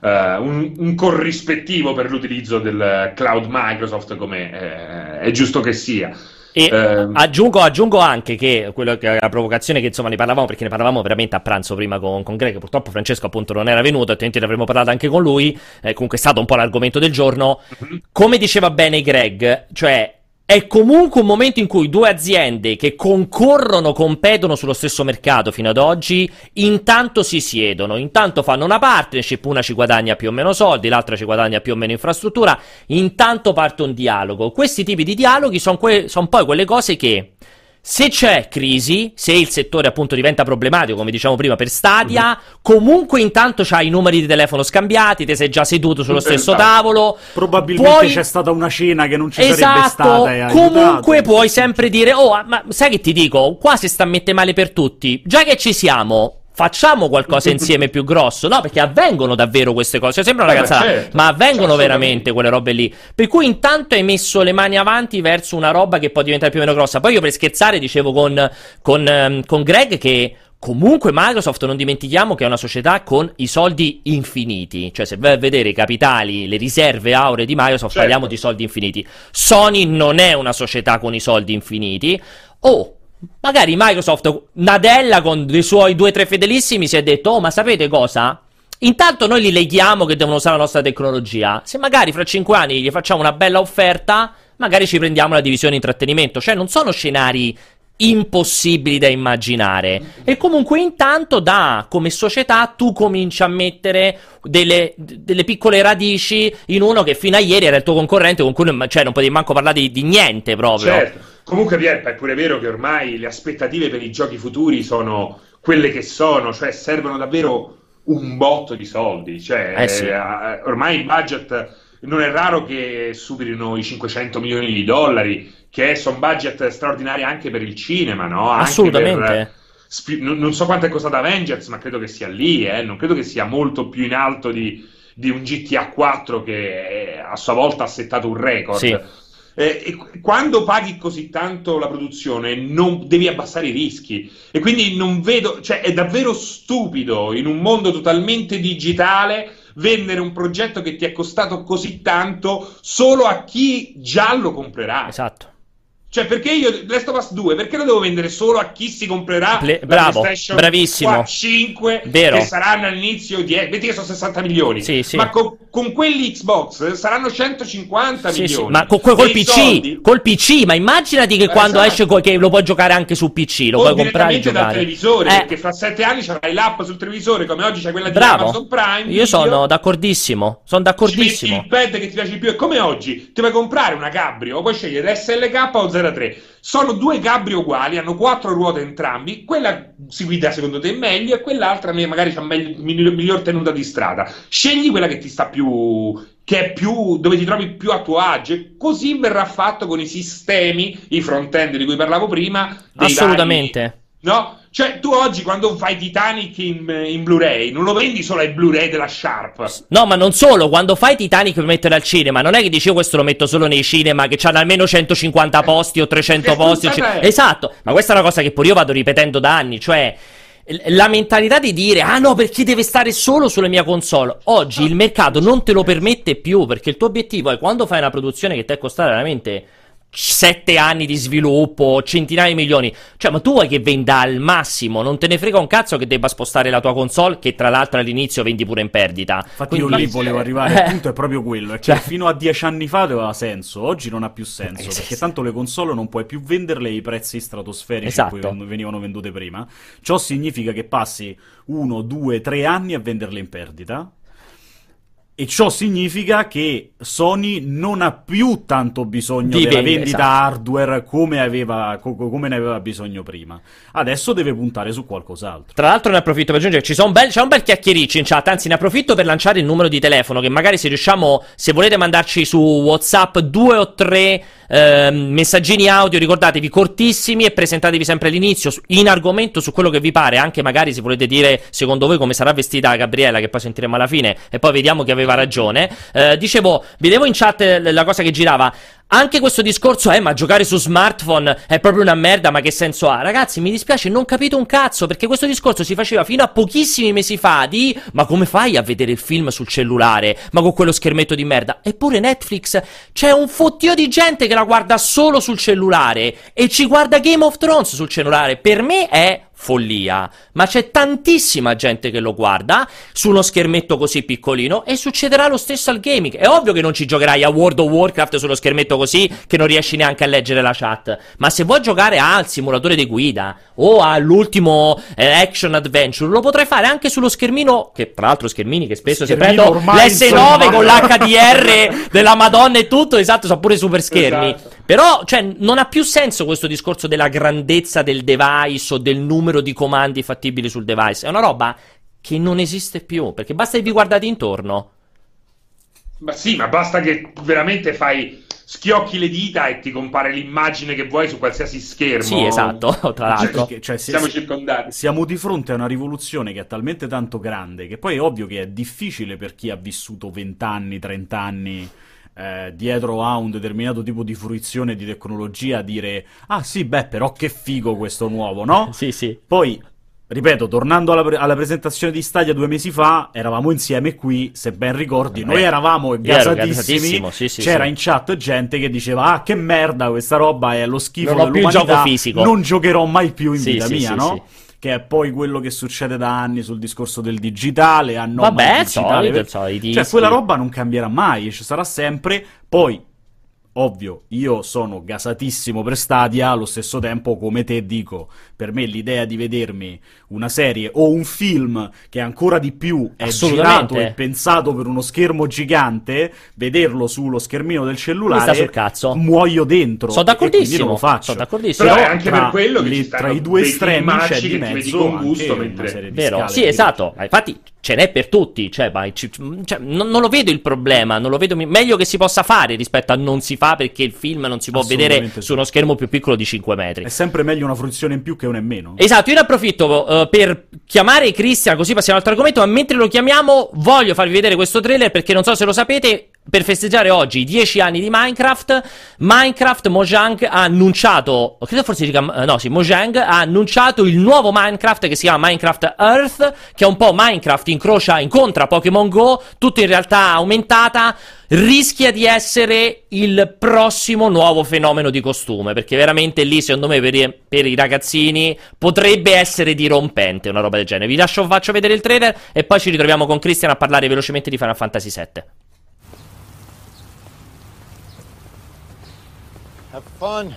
eh, un- un corrispettivo per l'utilizzo del cloud Microsoft come eh, è giusto che sia. E Ehm. aggiungo, aggiungo anche che che la provocazione che insomma ne parlavamo perché ne parlavamo veramente a pranzo prima con, con Greg. Purtroppo Francesco appunto non era venuto, altrimenti ne avremmo parlato anche con lui. eh, comunque è stato un po' l'argomento del giorno. Mhm. Come diceva bene Greg, cioè è comunque un momento in cui due aziende che concorrono, competono sullo stesso mercato fino ad oggi, intanto si siedono, intanto fanno una partnership, una ci guadagna più o meno soldi, l'altra ci guadagna più o meno infrastruttura, intanto parte un dialogo. Questi tipi di dialoghi sono poi quelle cose che se c'è crisi, se il settore appunto diventa problematico, come diciamo prima per Stadia, comunque intanto c'hai i numeri di telefono scambiati, te sei già seduto sullo stesso Esatto. tavolo. Probabilmente puoi- c'è stata una cena che non ci sarebbe Esatto, stata e ha comunque puoi sempre dire, oh, ma sai che ti dico, qua si sta a mettere male per tutti, già che ci siamo, facciamo qualcosa insieme più grosso, no? Perché avvengono davvero queste cose, sembra una Eh cazzata, certo, ma avvengono assolutamente. veramente quelle robe lì. Per cui intanto hai messo le mani avanti verso una roba che può diventare più o meno grossa. Poi io per scherzare dicevo con, con, ehm, con Greg che comunque Microsoft non dimentichiamo che è una società con i soldi infiniti. Cioè se vai a vedere i capitali, le riserve auree di Microsoft, Certo. parliamo di soldi infiniti. Sony non è una società con i soldi infiniti. Oh, magari Microsoft, Nadella con i suoi due o tre fedelissimi si è detto, oh ma sapete cosa? Intanto noi li leghiamo che devono usare la nostra tecnologia. Se magari fra cinque anni gli facciamo una bella offerta, magari ci prendiamo la divisione intrattenimento. Cioè, non sono scenari impossibili da immaginare. E comunque intanto da come società tu cominci a mettere delle, delle, piccole radici in uno che fino a ieri era il tuo concorrente con cui cioè, non potevi manco parlare di, di niente proprio. Certo. Comunque Pierpa è pure vero che ormai le aspettative per i giochi futuri sono quelle che sono, cioè servono davvero un botto di soldi, cioè eh sì. eh, ormai il budget non è raro che superino i 500 milioni di dollari, che sono budget straordinari anche per il cinema, no? Anche Assolutamente. Per, non so quanto è costato Avengers, ma credo che sia lì, eh? non credo che sia molto più in alto di, di un GTA 4 che a sua volta ha settato un record. Sì. Eh, quando paghi così tanto la produzione non devi abbassare i rischi e quindi non vedo, cioè è davvero stupido in un mondo totalmente digitale vendere un progetto che ti è costato così tanto solo a chi già lo comprerà. Esatto. Cioè, perché io Last of Us 2, perché lo devo vendere solo a chi si comprerà Ple- bravo, bravissimo. 4, 5 Vero. che saranno all'inizio 10, vedi che sono 60 milioni. Sì, sì. Ma con, con quelli Xbox saranno 150 Sì, milioni. sì, ma co- co- col E PC, soldi- col PC, ma immaginati che Eh, quando esatto. esce co- che lo puoi giocare anche su PC, lo o puoi comprare e direttamente dal giocare. televisore, Eh, perché fra 7 anni c'avrai l'app sul televisore, come oggi c'è quella di bravo. Amazon Prime. Io sono d'accordissimo, sono Ci metti d'accordissimo. il pad che ti piace di più. È come oggi, ti vuoi comprare una Cabrio, puoi scegliere SLK o 03. Sono due Cabrio uguali, hanno quattro ruote entrambi. Quella si guida secondo te meglio e quell'altra magari ha miglior, miglior tenuta di strada. Scegli quella che ti sta più. che è più. dove ti trovi più a tuo agio. E così verrà fatto con i sistemi, i front-end di cui parlavo prima. Assolutamente. vari- No? Cioè, tu oggi quando fai Titanic in, in Blu-ray, non lo vendi solo ai Blu-ray della Sharp. No, ma non solo, quando fai Titanic per mettere al cinema, non è che dici io questo lo metto solo nei cinema che hanno almeno 150 posti o 300 Che *laughs* posti. o è? Esatto, ma questa è una cosa che pure io vado ripetendo da anni, cioè la mentalità di dire ah no perché deve stare solo sulla mia console. Oggi il mercato non te lo permette più perché il tuo obiettivo è quando fai una produzione che ti è costata veramente sette anni di sviluppo, centinaia di milioni. Cioè, ma tu vuoi che venda al massimo? Non te ne frega un cazzo che debba spostare la tua console, che tra l'altro all'inizio vendi pure in perdita. Infatti Quindi- io lì volevo arrivare, Eh. il punto è proprio quello, è Cioè- che fino a dieci anni fa aveva senso, oggi non ha più senso, sì, perché tanto le console non puoi più venderle ai prezzi stratosferici Esatto. in cui ven- venivano vendute prima. Ciò significa che passi uno, due, tre anni a venderle in perdita. E ciò significa che Sony non ha più tanto bisogno Di della vendita esatto. hardware come, aveva, co- come ne aveva bisogno prima. Adesso deve puntare su qualcos'altro. Tra l'altro ne approfitto per aggiungere, ci sono un bel, c'è un bel chiacchiericcio in chat, anzi ne approfitto per lanciare il numero di telefono, che magari se riusciamo, se volete mandarci su Whatsapp due o tre ehm, messaggini audio, ricordatevi cortissimi e presentatevi sempre all'inizio in argomento su quello che vi pare, anche magari se volete dire secondo voi come sarà vestita Gabriella, che poi sentiremo alla fine, e poi vediamo chi aveva ragione. Eh, dicevo, vedevo in chat eh, la cosa che girava. Anche questo discorso, eh, ma giocare su smartphone è proprio una merda, ma che senso ha? Ragazzi, mi dispiace, non capite un cazzo, perché questo discorso si faceva fino a pochissimi mesi fa di ma come fai a vedere il film sul cellulare? Ma con quello schermetto di merda? Eppure Netflix c'è un fottio di gente che la guarda solo sul cellulare e ci guarda Game of Thrones sul cellulare. Per me è follia, ma c'è tantissima gente che lo guarda su uno schermetto così piccolino e succederà lo stesso al gaming. È ovvio che non ci giocherai a World of Warcraft sullo schermetto così che non riesci neanche a leggere la chat, ma se vuoi giocare al simulatore di guida o all'ultimo eh, action adventure lo potrai fare anche sullo schermino che tra l'altro schermini che spesso si ormai, l'S9 insomma. con l'HDR della Madonna e tutto, esatto, sono pure super schermi. Esatto. Però, cioè, non ha più senso questo discorso della grandezza del device o del numero di comandi fattibili sul device. È una roba che non esiste più, perché basta che vi guardate intorno. Ma sì, ma basta che veramente fai schiocchi le dita e ti compare l'immagine che vuoi su qualsiasi schermo. Sì, esatto, *laughs* tra l'altro. Perché, cioè, se- Siamo se- circondati. Siamo di fronte a una rivoluzione che è talmente tanto grande che poi è ovvio che è difficile per chi ha vissuto 20 anni, 30 anni eh, dietro a un determinato tipo di fruizione di tecnologia dire ah sì, beh, però che figo questo nuovo, no? *laughs* Sì, sì. Poi, ripeto, tornando alla, pre- alla presentazione di Stadia due mesi fa, eravamo insieme qui, se ben ricordi, noi Eh, eravamo io ero gasatissimi, sì, sì, c'era sì. in chat gente che diceva ah che merda questa roba è lo schifo Non dell'umanità, gioco fisico." non giocherò mai più in Sì, vita sì, mia, sì, no? Che è poi quello che succede da anni sul discorso del digitale, no, Vabbè, digitale- solito, solito, Cioè, quella roba non cambierà mai, ci sarà sempre. Poi, Ovvio, io sono gasatissimo per Stadia, allo stesso tempo, come te dico, per me l'idea di vedermi una serie o un film che ancora di più è girato e pensato per uno schermo gigante, vederlo sullo schermino del cellulare, sul cazzo. muoio dentro. Sono d'accordissimo. lo faccio. Sono d'accordissimo. Però è anche per quello che li, tra i due estremi c'è di mezzo con gusto mentre... una serie di Vero, sì, esatto. Infatti ce n'è per tutti. Cioè, vai, ci- cioè, non, non lo vedo il problema. Non lo vedo meglio che si possa fare rispetto a non si fa perché il film non si può vedere sì. su uno schermo più piccolo di 5 metri. È sempre meglio una fruizione in più che una in meno. Esatto, io ne approfitto eh, per chiamare Cristian, così passiamo all'altro argomento, ma mentre lo chiamiamo voglio farvi vedere questo trailer perché non so se lo sapete, per festeggiare oggi i 10 anni di Minecraft, Minecraft Mojang ha annunciato, credo forse si eh, no sì, Mojang ha annunciato il nuovo Minecraft che si chiama Minecraft Earth, che è un po' Minecraft incrocia, incontra Pokémon Go, tutto in realtà aumentata, rischia di essere il prossimo nuovo fenomeno di costume, perché veramente lì secondo me per i, per i ragazzini potrebbe essere dirompente una roba del genere. Vi lascio, faccio vedere il trailer e poi ci ritroviamo con Christian a parlare velocemente di Final Fantasy VII. Have fun.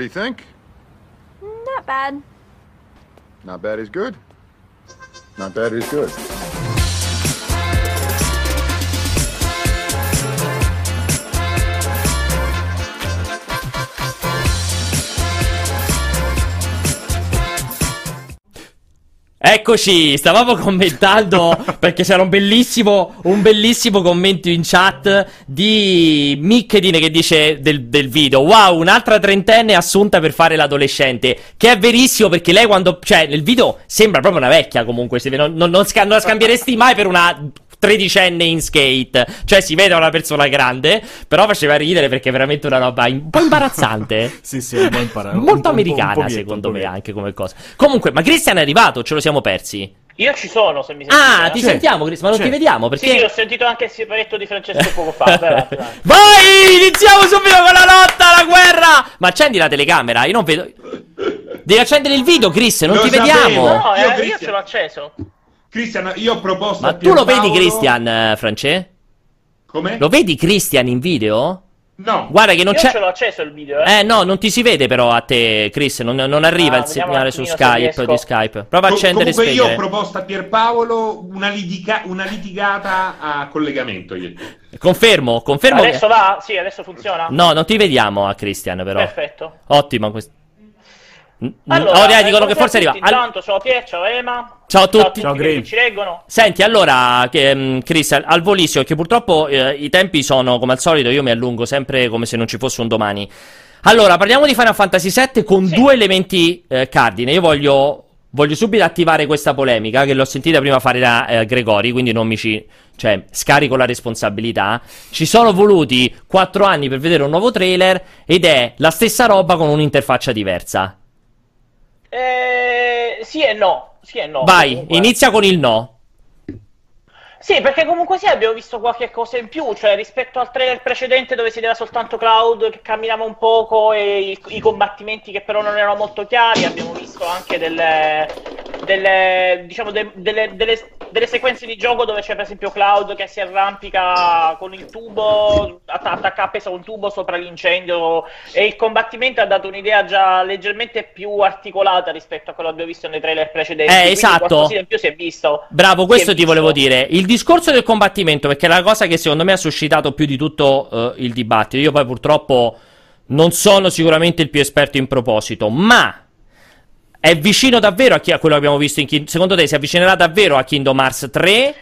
What do you think? Not bad. Not bad is good. Not bad is good. Eccoci, stavamo commentando perché c'era un bellissimo, un bellissimo commento in chat di Mickedine che dice del, del video. Wow, un'altra trentenne assunta per fare l'adolescente Che è verissimo perché lei quando, cioè nel video sembra proprio una vecchia comunque Non, non, non non la scambieresti mai per una tredicenne in skate Cioè si vede una persona grande Però faceva ridere perché è veramente una roba in- un po' imbarazzante *laughs* Sì, sì, un po' un- Molto un po'- un americana pochetto, secondo me anche come cosa Comunque, ma Cristian è arrivato, ce lo siamo persi Io ci sono, se mi sentite. Ah, eh. ti C'è. sentiamo, Chris, ma non C'è. ti vediamo Sì, perché. sì, ho sentito anche il siparetto di Francesco *laughs* poco fa. Vai! Iniziamo subito con la lotta, la guerra! Ma accendi la telecamera, io non vedo. Devi accendere il video, Chris, non Lo ti sapevo. vediamo. No, Io, eh, io ce l'ho acceso. Cristian, io ho proposto Ma a tu lo vedi, Christian, eh, France? Come? Lo vedi, Christian, in video? No. Guarda che non io c'è. ce l'ho acceso il video, eh. Eh no, non ti si vede però a te, Chris, non, non arriva Ah, il segnale su se Skype di Skype. Prova a Co- accendere comunque io ho proposto a Pierpaolo una, litiga- una litigata a collegamento. Io. Confermo, confermo. che- Adesso va? Sì, adesso funziona? No, non ti vediamo a Christian, però. Perfetto. Ottimo questo. Allora, oh, dai, eh, dicono che forse a arriva. tutti. Intanto, ciao Pier, ciao Ema. Ciao a tutti. Ciao, quelli Green. che ci leggono. Senti, allora, che, mm, Chris, al, al volissimo, che purtroppo eh, i tempi sono come al solito, io mi allungo sempre come se non ci fosse un domani. Allora, parliamo di Final Fantasy VII con Sì. due elementi eh, cardine. Io voglio, voglio subito attivare questa polemica, che l'ho sentita prima fare da eh, Gregori, quindi non mi ci... Cioè, scarico la responsabilità. Ci sono voluti quattro anni per vedere un nuovo trailer ed è la stessa roba con un'interfaccia diversa. Eh, sì e no. Sì e no. Vai, comunque. inizia con il no. Sì, perché comunque sì, abbiamo visto qualche cosa in più, cioè rispetto al trailer precedente dove si vedeva soltanto Cloud che camminava un poco e i, i combattimenti che però non erano molto chiari, abbiamo visto anche delle, delle diciamo, de- delle, delle delle sequenze di gioco dove c'è per esempio Cloud che si arrampica con il tubo, att- attacca appeso un tubo sopra l'incendio e il combattimento ha dato un'idea già leggermente più articolata rispetto a quello che abbiamo visto nei trailer precedenti. Eh, esatto. in più si è visto. Bravo, questo ti volevo visto. dire. Il discorso del combattimento, perché è la cosa che secondo me ha suscitato più di tutto eh, il dibattito. Io poi purtroppo non sono sicuramente il più esperto in proposito, ma è vicino davvero a, chi, a quello che abbiamo visto in King... Secondo te si avvicinerà davvero a Kingdom Hearts 3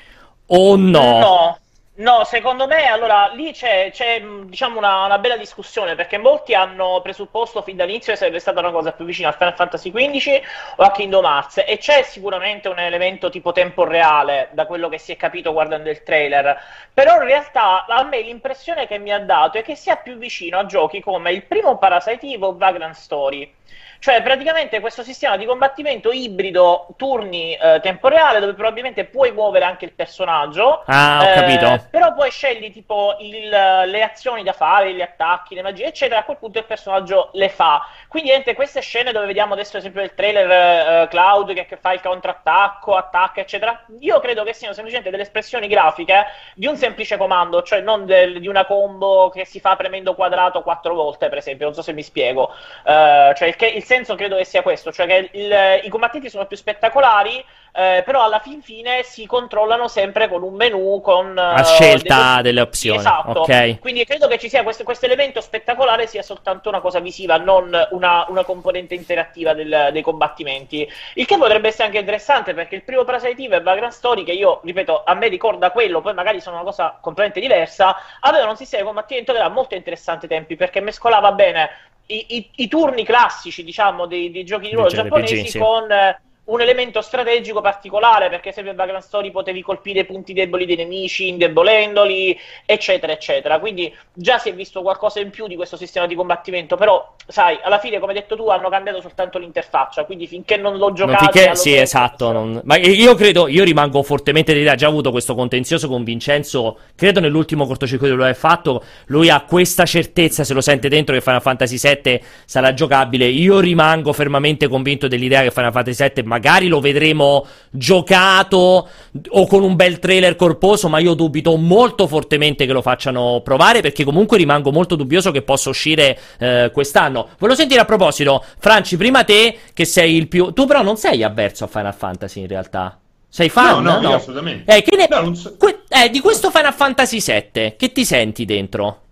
o no? No, no, secondo me allora lì c'è, c'è, mh, diciamo una, una bella discussione perché molti hanno presupposto fin dall'inizio che sarebbe stata una cosa più vicina a Final Fantasy XV o a Kingdom Hearts e c'è sicuramente un elemento tipo tempo reale da quello che si è capito guardando il trailer, però in realtà a me l'impressione che mi ha dato è che sia più vicino a giochi come il primo Parasite Eve o Vagrant Story. Cioè, praticamente questo sistema di combattimento ibrido, turni eh, tempo reale, dove probabilmente puoi muovere anche il personaggio. Ah, ho eh, capito. Però poi scegli tipo il- le azioni da fare, gli attacchi, le magie, eccetera. A quel punto il personaggio le fa. Quindi, niente, queste scene dove vediamo adesso, ad esempio, il trailer eh, Cloud che, che fa il contrattacco, attacca, eccetera. Io credo che siano semplicemente delle espressioni grafiche di un semplice comando, cioè non del- di una combo che si fa premendo quadrato quattro volte, per esempio. Non so se mi spiego. Eh, cioè, il, il senso credo che sia questo, cioè che il- i combattenti sono più spettacolari, eh, però alla fin fine si controllano sempre con un menu, con... A eh, scelta delle- delle opzioni. Esatto. Ok. Quindi credo che ci sia questo, elemento spettacolare sia soltanto una cosa visiva, non una, una componente interattiva del- dei combattimenti. Il che potrebbe essere anche interessante perché il primo Parasite Eve e Vagrant Story, che io ripeto, a me ricorda quello, poi magari sono una cosa completamente diversa, avevano un sistema di combattimento che era molto interessante ai tempi perché mescolava bene i, i- i turni classici, diciamo, dei, dei giochi di ruolo giapponesi sì. con eh, un elemento strategico particolare, perché sempre in Vagrant Story potevi colpire i punti deboli dei nemici, indebolendoli, eccetera, eccetera. Quindi già si è visto qualcosa in più di questo sistema di combattimento, però, sai, alla fine, come hai detto tu, hanno cambiato soltanto l'interfaccia, quindi finché non l'ho Non giocato... finché- allo sì, esatto. non- Ma io credo, io rimango fortemente dell'idea. Già avuto questo contenzioso con Vincenzo. Credo nell'ultimo cortocircuito che lui ha fatto. Lui ha questa certezza, se lo sente dentro, che Final Fantasy VII sarà giocabile. Io rimango fermamente convinto dell'idea che Final Fantasy VII magari lo vedremo giocato o con un bel trailer corposo. Ma io dubito molto fortemente che lo facciano provare. Perché comunque rimango molto dubbioso che possa uscire eh, quest'anno. Volevo sentire a proposito, Franci, prima te che sei il più. Tu, però, non sei avverso a Final Fantasy in realtà. Sei fan? No, no, io assolutamente. Eh, ne- No, so- que- eh, di questo Final Fantasy VII, che ti senti dentro?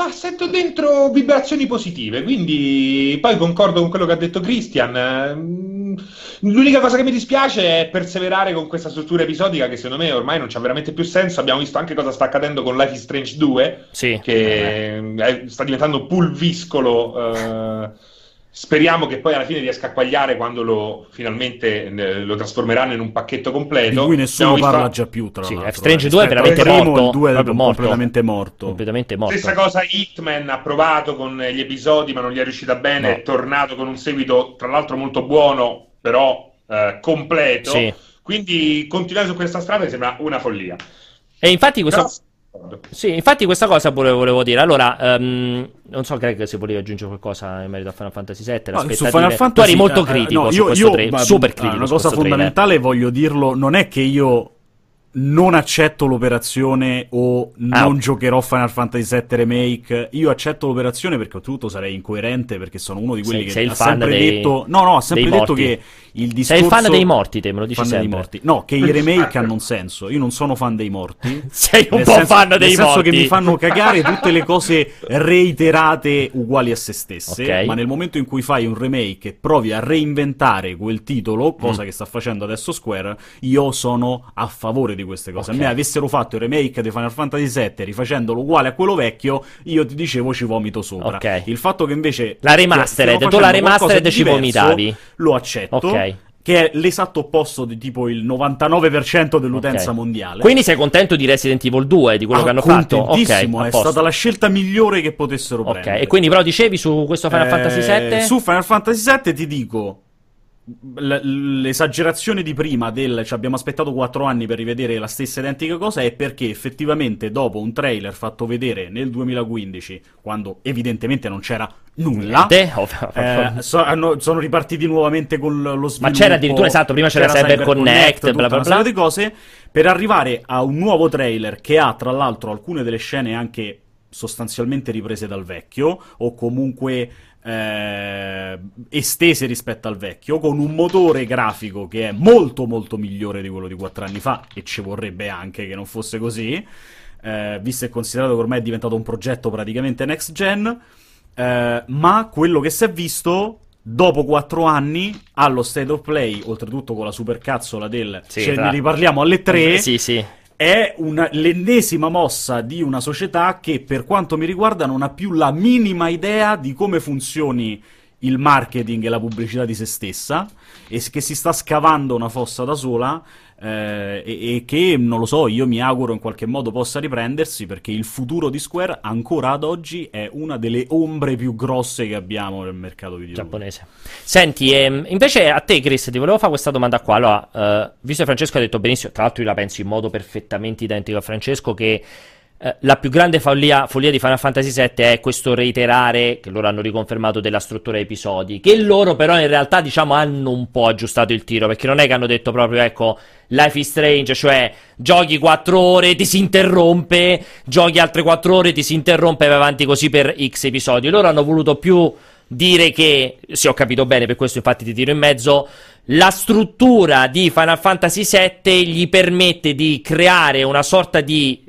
Ma sento dentro vibrazioni positive, quindi poi concordo con quello che ha detto Christian. Ehm, L'unica cosa che mi dispiace è perseverare con questa struttura episodica che secondo me ormai non c'ha veramente più senso. Abbiamo visto anche cosa sta accadendo con Life is Strange 2, Sì. che è- sta diventando pulviscolo. eh, speriamo che poi alla fine riesca a quagliare quando lo finalmente eh, lo trasformeranno in un pacchetto Di completo. cui nessuno visto- parla già più, tra Sì, l'altro. F-Strange eh. 2 è veramente primo, morto, Il 2 è morto. completamente morto. Completamente morto. Stessa cosa Hitman ha provato con gli episodi ma non gli è riuscita bene, No. è tornato con un seguito tra l'altro molto buono, però eh, completo. Sì. Quindi continuare su questa strada mi sembra una follia. E infatti questo... Però- Sì, infatti questa cosa pure volevo dire. Allora, ehm, non so Greg se volevi aggiungere qualcosa in merito a Final Fantasy VII. le No, su Final tu Fantasy, eri molto eh, critico no, su io, questo io- trailer, ma- super ah, critico Una su cosa questo trailer. fondamentale, voglio dirlo, non è che io non accetto l'operazione o Ah, non ok. giocherò Final Fantasy VII Remake. Io accetto l'operazione perché oltretutto sarei incoerente perché sono uno di quelli Sei- che sei ha sempre dei- detto No, no, ha sempre dei detto morti. che il discorso Sei il fan dei morti, te me lo dici fan dei sempre. morti. No, che i remake hanno un senso. Io non sono fan dei morti. *laughs* Sei un po' senso- fan dei nel senso morti. che mi fanno cagare *laughs* tutte le cose reiterate uguali a se stesse. Ok. Ma nel momento in cui fai un remake e provi a reinventare quel titolo, Mm. cosa che sta facendo adesso Square, io sono a favore di queste cose. Ok. A me avessero fatto il remake di Final Fantasy VII rifacendolo uguale a quello vecchio, io ti dicevo ci vomito sopra. Ok. Il fatto che invece La remastered, tu la remastered di ci diverso, vomitavi. Lo accetto. Ok. Che è l'esatto opposto di tipo il 99% dell'utenza Ok. mondiale. Quindi sei contento di Resident Evil 2, di quello Ah, che hanno fatto? Ok, contentissimo, a è posto. stata la scelta migliore che potessero Ok, prendere. e quindi però dicevi su questo Final Eh, Fantasy VII? Su Final Fantasy VII ti dico l'esagerazione di prima del ci abbiamo aspettato 4 anni per rivedere la stessa identica cosa è perché effettivamente dopo un trailer fatto vedere nel 2015, quando evidentemente non c'era nulla, De- eh, so- hanno- sono ripartiti nuovamente con lo sviluppo. Ma c'era addirittura, esatto, prima c'era Cyber Connect, tutta bla bla bla. di cose, per arrivare a un nuovo trailer che ha tra l'altro alcune delle scene anche sostanzialmente riprese dal vecchio o comunque eh, estese rispetto al vecchio con un motore grafico che è molto molto migliore di quello di quattro anni fa e ci vorrebbe anche che non fosse così eh, visto e considerato che ormai è diventato un progetto praticamente next gen eh, ma quello che si è visto dopo quattro anni allo State of Play oltretutto con la supercazzola del Sì, ce tra- ne riparliamo alle tre Sì, sì. È una- l'ennesima mossa di una società che, per quanto mi riguarda, non ha più la minima idea di come funzioni il marketing e la pubblicità di se stessa e che si sta scavando una fossa da sola eh, e, e che, non lo so, io mi auguro in qualche modo possa riprendersi perché il futuro di Square ancora ad oggi è una delle ombre più grosse che abbiamo nel mercato video. giapponese. Senti, ehm, invece a te, Chris, ti volevo fare questa domanda qua. Allora, eh, visto che Francesco ha detto benissimo, tra l'altro io la penso in modo perfettamente identico a Francesco, che eh, la più grande follia, follia di Final Fantasy VII è questo reiterare, che loro hanno riconfermato, della struttura episodi, che loro però in realtà, diciamo, hanno un po' aggiustato il tiro, perché non è che hanno detto proprio, ecco, Life is Strange, cioè giochi 4 ore, ti si interrompe, giochi altre 4 ore, ti si interrompe e vai avanti così per X episodi. Loro hanno voluto più dire che, se ho capito bene, per questo infatti ti tiro in mezzo, la struttura di Final Fantasy VII gli permette di creare una sorta di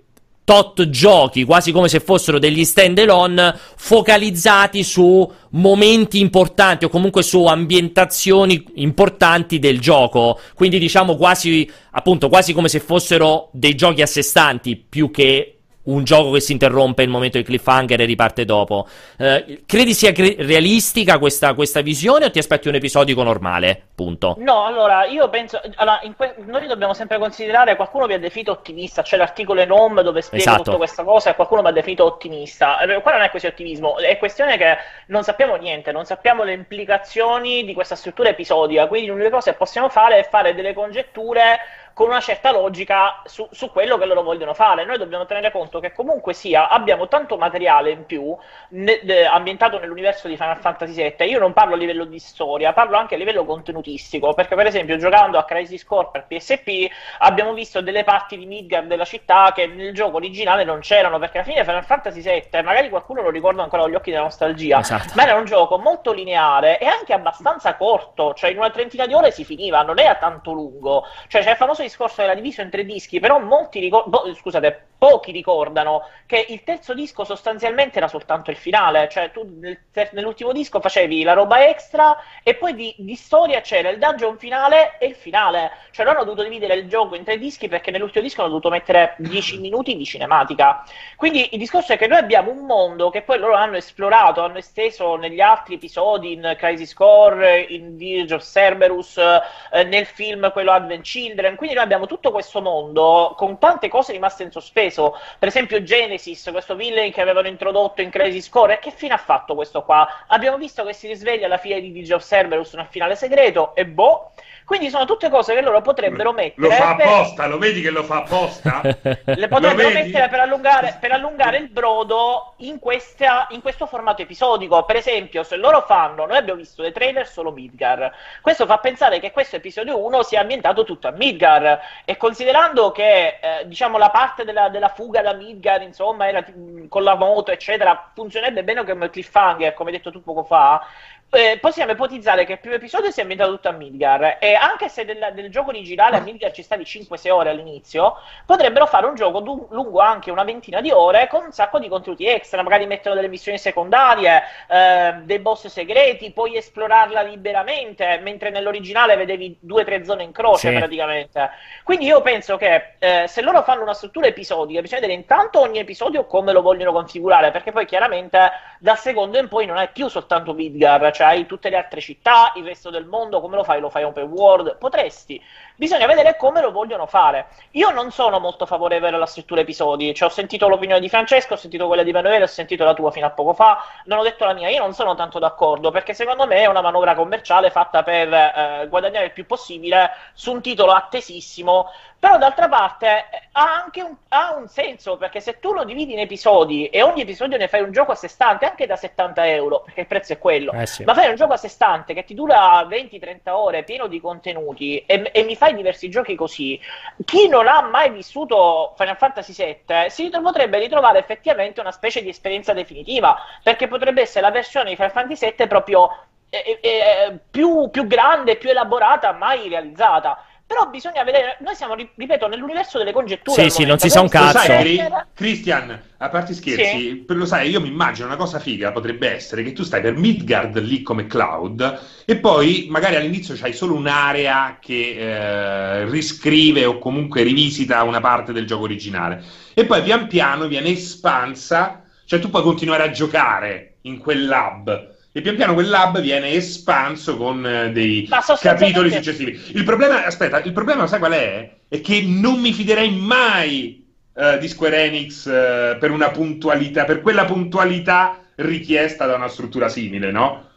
tot giochi, quasi come se fossero degli stand-alone, focalizzati su momenti importanti o comunque su ambientazioni importanti del gioco. Quindi diciamo quasi, appunto, quasi come se fossero dei giochi a sé stanti, più che un gioco che si interrompe il momento del cliffhanger e riparte dopo. Eh, credi sia cre- realistica questa, questa visione o ti aspetti un episodico normale? Punto. No, allora io penso. Allora, in que- noi dobbiamo sempre considerare. Qualcuno mi ha definito ottimista. C'è l'articolo Enom dove spiega Esatto. tutta questa cosa e qualcuno mi ha definito ottimista. Eh, Qua non è così ottimismo, è questione che non sappiamo niente, non sappiamo le implicazioni di questa struttura episodica. Quindi l'unica cosa che possiamo fare è fare delle congetture con una certa logica su, su quello che loro vogliono fare. Noi dobbiamo tenere conto che comunque sia abbiamo tanto materiale in più ne- de- ambientato nell'universo di Final Fantasy VII. Io non parlo a livello di storia, parlo anche a livello contenutistico, perché per esempio giocando a Crisis Core per PSP abbiamo visto delle parti di Midgard della città che nel gioco originale non c'erano, perché alla fine Final Fantasy VII, magari qualcuno lo ricorda ancora con gli occhi della nostalgia, Esatto. ma era un gioco molto lineare e anche abbastanza corto, cioè in una trentina di ore si finiva, non era tanto lungo. Cioè c'è il famoso discorso che era diviso in tre dischi, però molti ricor- bo- scusate, pochi ricordano che il terzo disco sostanzialmente era soltanto il finale, cioè tu nel ter- nell'ultimo disco facevi la roba extra e poi di, di storia c'era il dungeon finale e il finale. Cioè loro hanno dovuto dividere il gioco in tre dischi perché nell'ultimo disco hanno dovuto mettere 10 *clears throat* minuti di cinematica. Quindi il discorso è che noi abbiamo un mondo che poi loro hanno esplorato, hanno esteso negli altri episodi, in Crisis Core, in Village of Cerberus, eh, nel film quello Advent Children. Quindi noi abbiamo tutto questo mondo con tante cose rimaste in sospeso. Per esempio Genesis, questo villain che avevano introdotto in Crisis Core. Che fine ha fatto questo qua? Abbiamo visto che si risveglia alla fine di Village of Cerberus nel finale segreto e boh. Quindi sono tutte cose che loro potrebbero mettere Lo fa per- apposta, lo vedi che lo fa apposta? *laughs* le potrebbero mettere per allungare, per allungare il brodo in, questa- in questo formato episodico. Per esempio, se loro fanno, noi abbiamo visto dei trailer solo Midgar. Questo fa pensare che questo episodio 1 sia ambientato tutto a Midgar. E considerando che eh, diciamo la parte della, della fuga da Midgar, insomma, era con la moto, eccetera, funzionerebbe bene come cliffhanger, come hai detto tu poco fa. Eh, possiamo ipotizzare che il primo episodio sia ambientato tutto a Midgar e anche se del, del gioco originale a Midgar ci stavi 5-6 ore all'inizio potrebbero fare un gioco du- lungo anche una ventina di ore con un sacco di contenuti extra magari mettono delle missioni secondarie eh, dei boss segreti puoi esplorarla liberamente mentre nell'originale vedevi due o tre zone in croce Sì. praticamente quindi io penso che eh, se loro fanno una struttura episodica bisogna vedere intanto ogni episodio come lo vogliono configurare perché poi chiaramente dal secondo in poi non è più soltanto Midgar cioè hai tutte le altre città, il resto del mondo, come lo fai? Lo fai open world? Potresti. Bisogna vedere come lo vogliono fare. Io non sono molto favorevole alla struttura episodi, cioè ho sentito l'opinione di Francesco, ho sentito quella di Emanuele, ho sentito la tua fino a poco fa, non ho detto la mia, io non sono tanto d'accordo, perché secondo me è una manovra commerciale fatta per eh, guadagnare il più possibile su un titolo attesissimo, però d'altra parte ha anche un, ha un senso, perché se tu lo dividi in episodi e ogni episodio ne fai un gioco a sé stante, anche da 70 euro, perché il prezzo è quello, Eh sì. Ma fai un gioco a sé stante che ti dura 20-30 ore pieno di contenuti e, e mi fai diversi giochi così, chi non ha mai vissuto Final Fantasy VII si potrebbe ritrovare effettivamente una specie di esperienza definitiva, perché potrebbe essere la versione di Final Fantasy VII proprio eh, eh, più, più grande, più elaborata, mai realizzata. Però bisogna vedere, noi siamo, ri- ripeto, nell'universo delle congetture. Sì, sì, momento. non si sa un cazzo. sai, Christian, a parte scherzi, per- lo sai, io mi immagino una cosa figa potrebbe essere che tu stai per Midgard lì come Cloud e poi magari all'inizio c'hai solo un'area che eh, riscrive o comunque rivisita una parte del gioco originale e poi pian piano viene espansa, cioè tu puoi continuare a giocare in quel lab. E pian piano quel lab viene espanso con eh, dei capitoli successivi. Il problema, aspetta, il problema sai qual è? È che non mi fiderei mai eh, di Square Enix eh, per una puntualità, per quella puntualità richiesta da una struttura simile, no?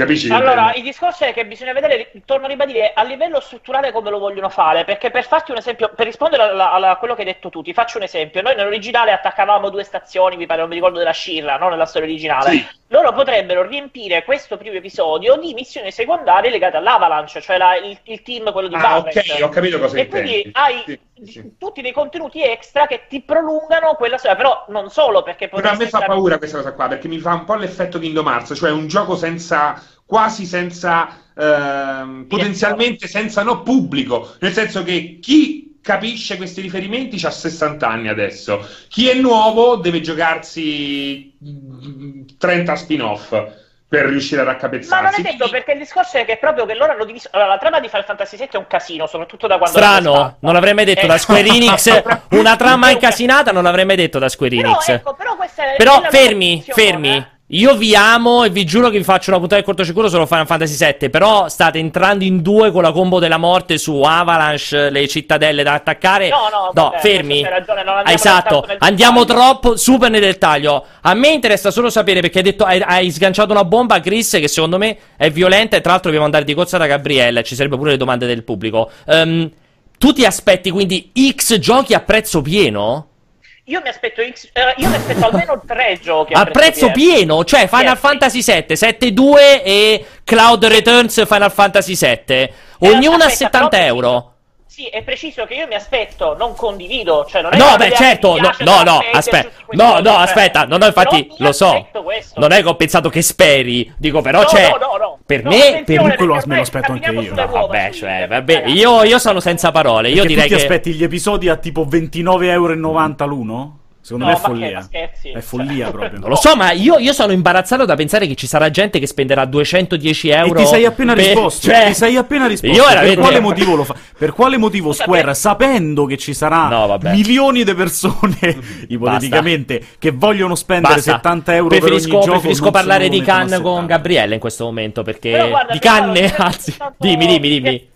Capisci? Allora, il discorso è che bisogna vedere, torno a ribadire, a livello strutturale come lo vogliono fare, perché per farti un esempio, per rispondere alla- alla- a quello che hai detto tu, ti faccio un esempio. Noi nell'originale attaccavamo due stazioni, mi pare, non mi ricordo della Shirra, no? Nella storia originale. Sì. Loro potrebbero riempire questo primo episodio di missioni secondarie legate all'Avalanche, cioè la- il, il team, quello di Ah, Barrett. ok, ho capito cosa E intendi. quindi hai Sì, sì. tutti dei contenuti extra che ti prolungano quella storia, però non solo perché Però a me fa stare- paura questa cosa qua, perché mi fa un po' l'effetto Kingdom Hearts, cioè un gioco senza, quasi senza, ehm, potenzialmente senza no pubblico, nel senso che chi capisce questi riferimenti ha 60 anni adesso, chi è nuovo deve giocarsi mm, 30 spin-off per riuscire a Ma non raccapezzarsi. è detto perché il discorso è che proprio che loro hanno diviso. Allora, la trama di Final Fantasy VII è un casino, soprattutto da quando. Strano, non l'avrei mai detto Eh, da Square Enix. Una trama incasinata non l'avrei mai detto da Square Però, Enix. ecco, però questa è Però è la fermi, posizione. Io vi amo e vi giuro che vi faccio una puntata di cortocircuito solo Final Fantasy VII. Però state entrando in due con la combo della morte su Avalanche, le cittadelle da attaccare. No, no, vabbè, fermi. ragione, esatto, andiamo troppo super nel dettaglio. A me interessa solo sapere perché hai detto hai, hai sganciato una bomba, Chris, che secondo me è violenta. E tra l'altro dobbiamo andare di cozza da Gabriele. Ci sarebbero pure le domande del pubblico. Ehm, tu ti aspetti quindi X giochi a prezzo pieno? Io mi aspetto, X- eh, io mi aspetto almeno tre giochi A prezzo pieno, cioè Final Sì. Fantasy VII, 7.2 e Cloud Returns Final Fantasy VII. Ognuna a aspetta, 70 però- euro. Sì, è preciso che io mi aspetto, non condivido. Cioè non è No, beh, certo, no, no, no, mettere aspetta, no, no, cioè. aspetta, no, no, infatti, lo so, questo. non è che ho pensato che speri, dico, però No, c'è, no, no, no. per No, me, per... Comunque lo- perché me lo aspetto anche io. sulle No, uova vabbè, cioè, vabbè, io, io sono senza parole, io Perché direi tu ti che... aspetti gli episodi a tipo 29,90 euro l'uno? Secondo No, me è ma che, follia. ma scherzi? È follia Cioè, proprio. Non *laughs* lo so, ma io, io sono imbarazzato da pensare che ci sarà gente che spenderà 210 E euro. ti sei appena per- risposto. cioè, Ti sei appena risposto. Io per veramente- quale motivo lo fa? Per quale motivo Square, per- sapendo che ci sarà No, vabbè. milioni di persone, *laughs* ipoteticamente, che vogliono spendere Basta. 70 euro preferisco, per ogni gioco, preferisco se parlare di Cannes con 70. Gabriele in questo momento perché guarda, di canne, *laughs* anzi, dimmi, dimmi, dimmi.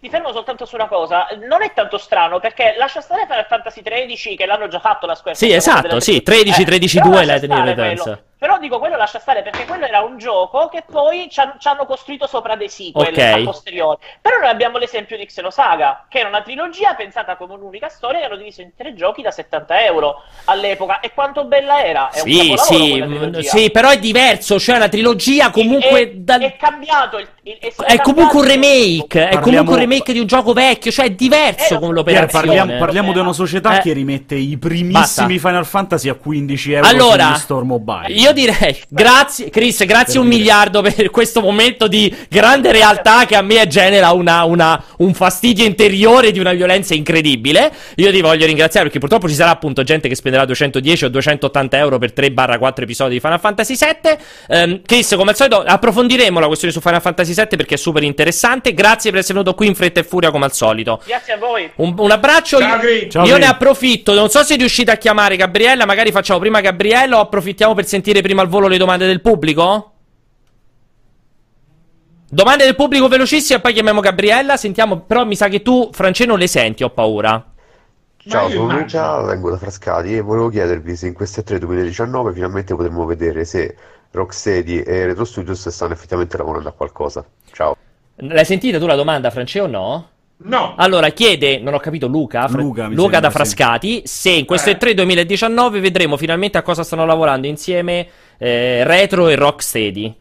Ti- Ti fermo soltanto su una cosa, non è tanto strano perché lascia stare Final Fantasy 13 che l'hanno già fatto la Square. Sì, esatto, sì, 13, Eh, 13, però 2 lascia Lightning Returns. Però dico quello lascia stare perché quello era un gioco che poi ci han- ci hanno costruito sopra dei sequel Ok. a posteriori. Però noi abbiamo l'esempio di Xenosaga, che era una trilogia pensata come un'unica storia che hanno diviso in tre giochi da 70 euro all'epoca. E quanto bella era! È un Sì, sì, mm, sì, però è diverso, cioè una trilogia comunque è, dal- è cambiato il, il- è, è comunque un remake, è Parliamo- comunque un remake di un gioco vecchio, cioè è diverso Eh, come Pier, l'operazione. parliamo, parliamo di una società Eh. che rimette i primissimi Basta. Final Fantasy a 15 euro Allora, store mobile. Io direi, grazie, Chris, grazie un dire. miliardo per questo momento di grande realtà che a me genera una, una- un fastidio interiore di una violenza incredibile. Io ti voglio ringraziare perché purtroppo ci sarà appunto gente che spenderà 210 o 280 euro per 3-4 episodi di Final Fantasy VII. Ehm, Chris, come al solito, approfondiremo la questione su Final Fantasy VII perché è super interessante. Grazie per essere venuto qui in fretta e furia come al solito. Grazie a voi. Un, un abbraccio. Ciao, io. Ciao, io ne approfitto. Non so se riuscite a chiamare Gabriella. Magari facciamo prima Gabriella o approfittiamo per sentire prima al volo le domande del pubblico? Domande del pubblico velocissime, poi chiamiamo Gabriella. Sentiamo, però mi sa che tu, France, non le senti, ho paura. Ciao, sono. Luca, vengo da Frascati e volevo chiedervi se in queste 3 2019 finalmente potremmo vedere se Rocksteady e Retro Studios stanno effettivamente lavorando a qualcosa. Ciao. L'hai sentita tu la domanda, France, o no? No, Allora, chiede, non ho capito, Luca, Fra- Luca, mi da. Frascati, se in questo Eh. E3 2019 vedremo finalmente a cosa stanno lavorando insieme eh, Retro e Rocksteady.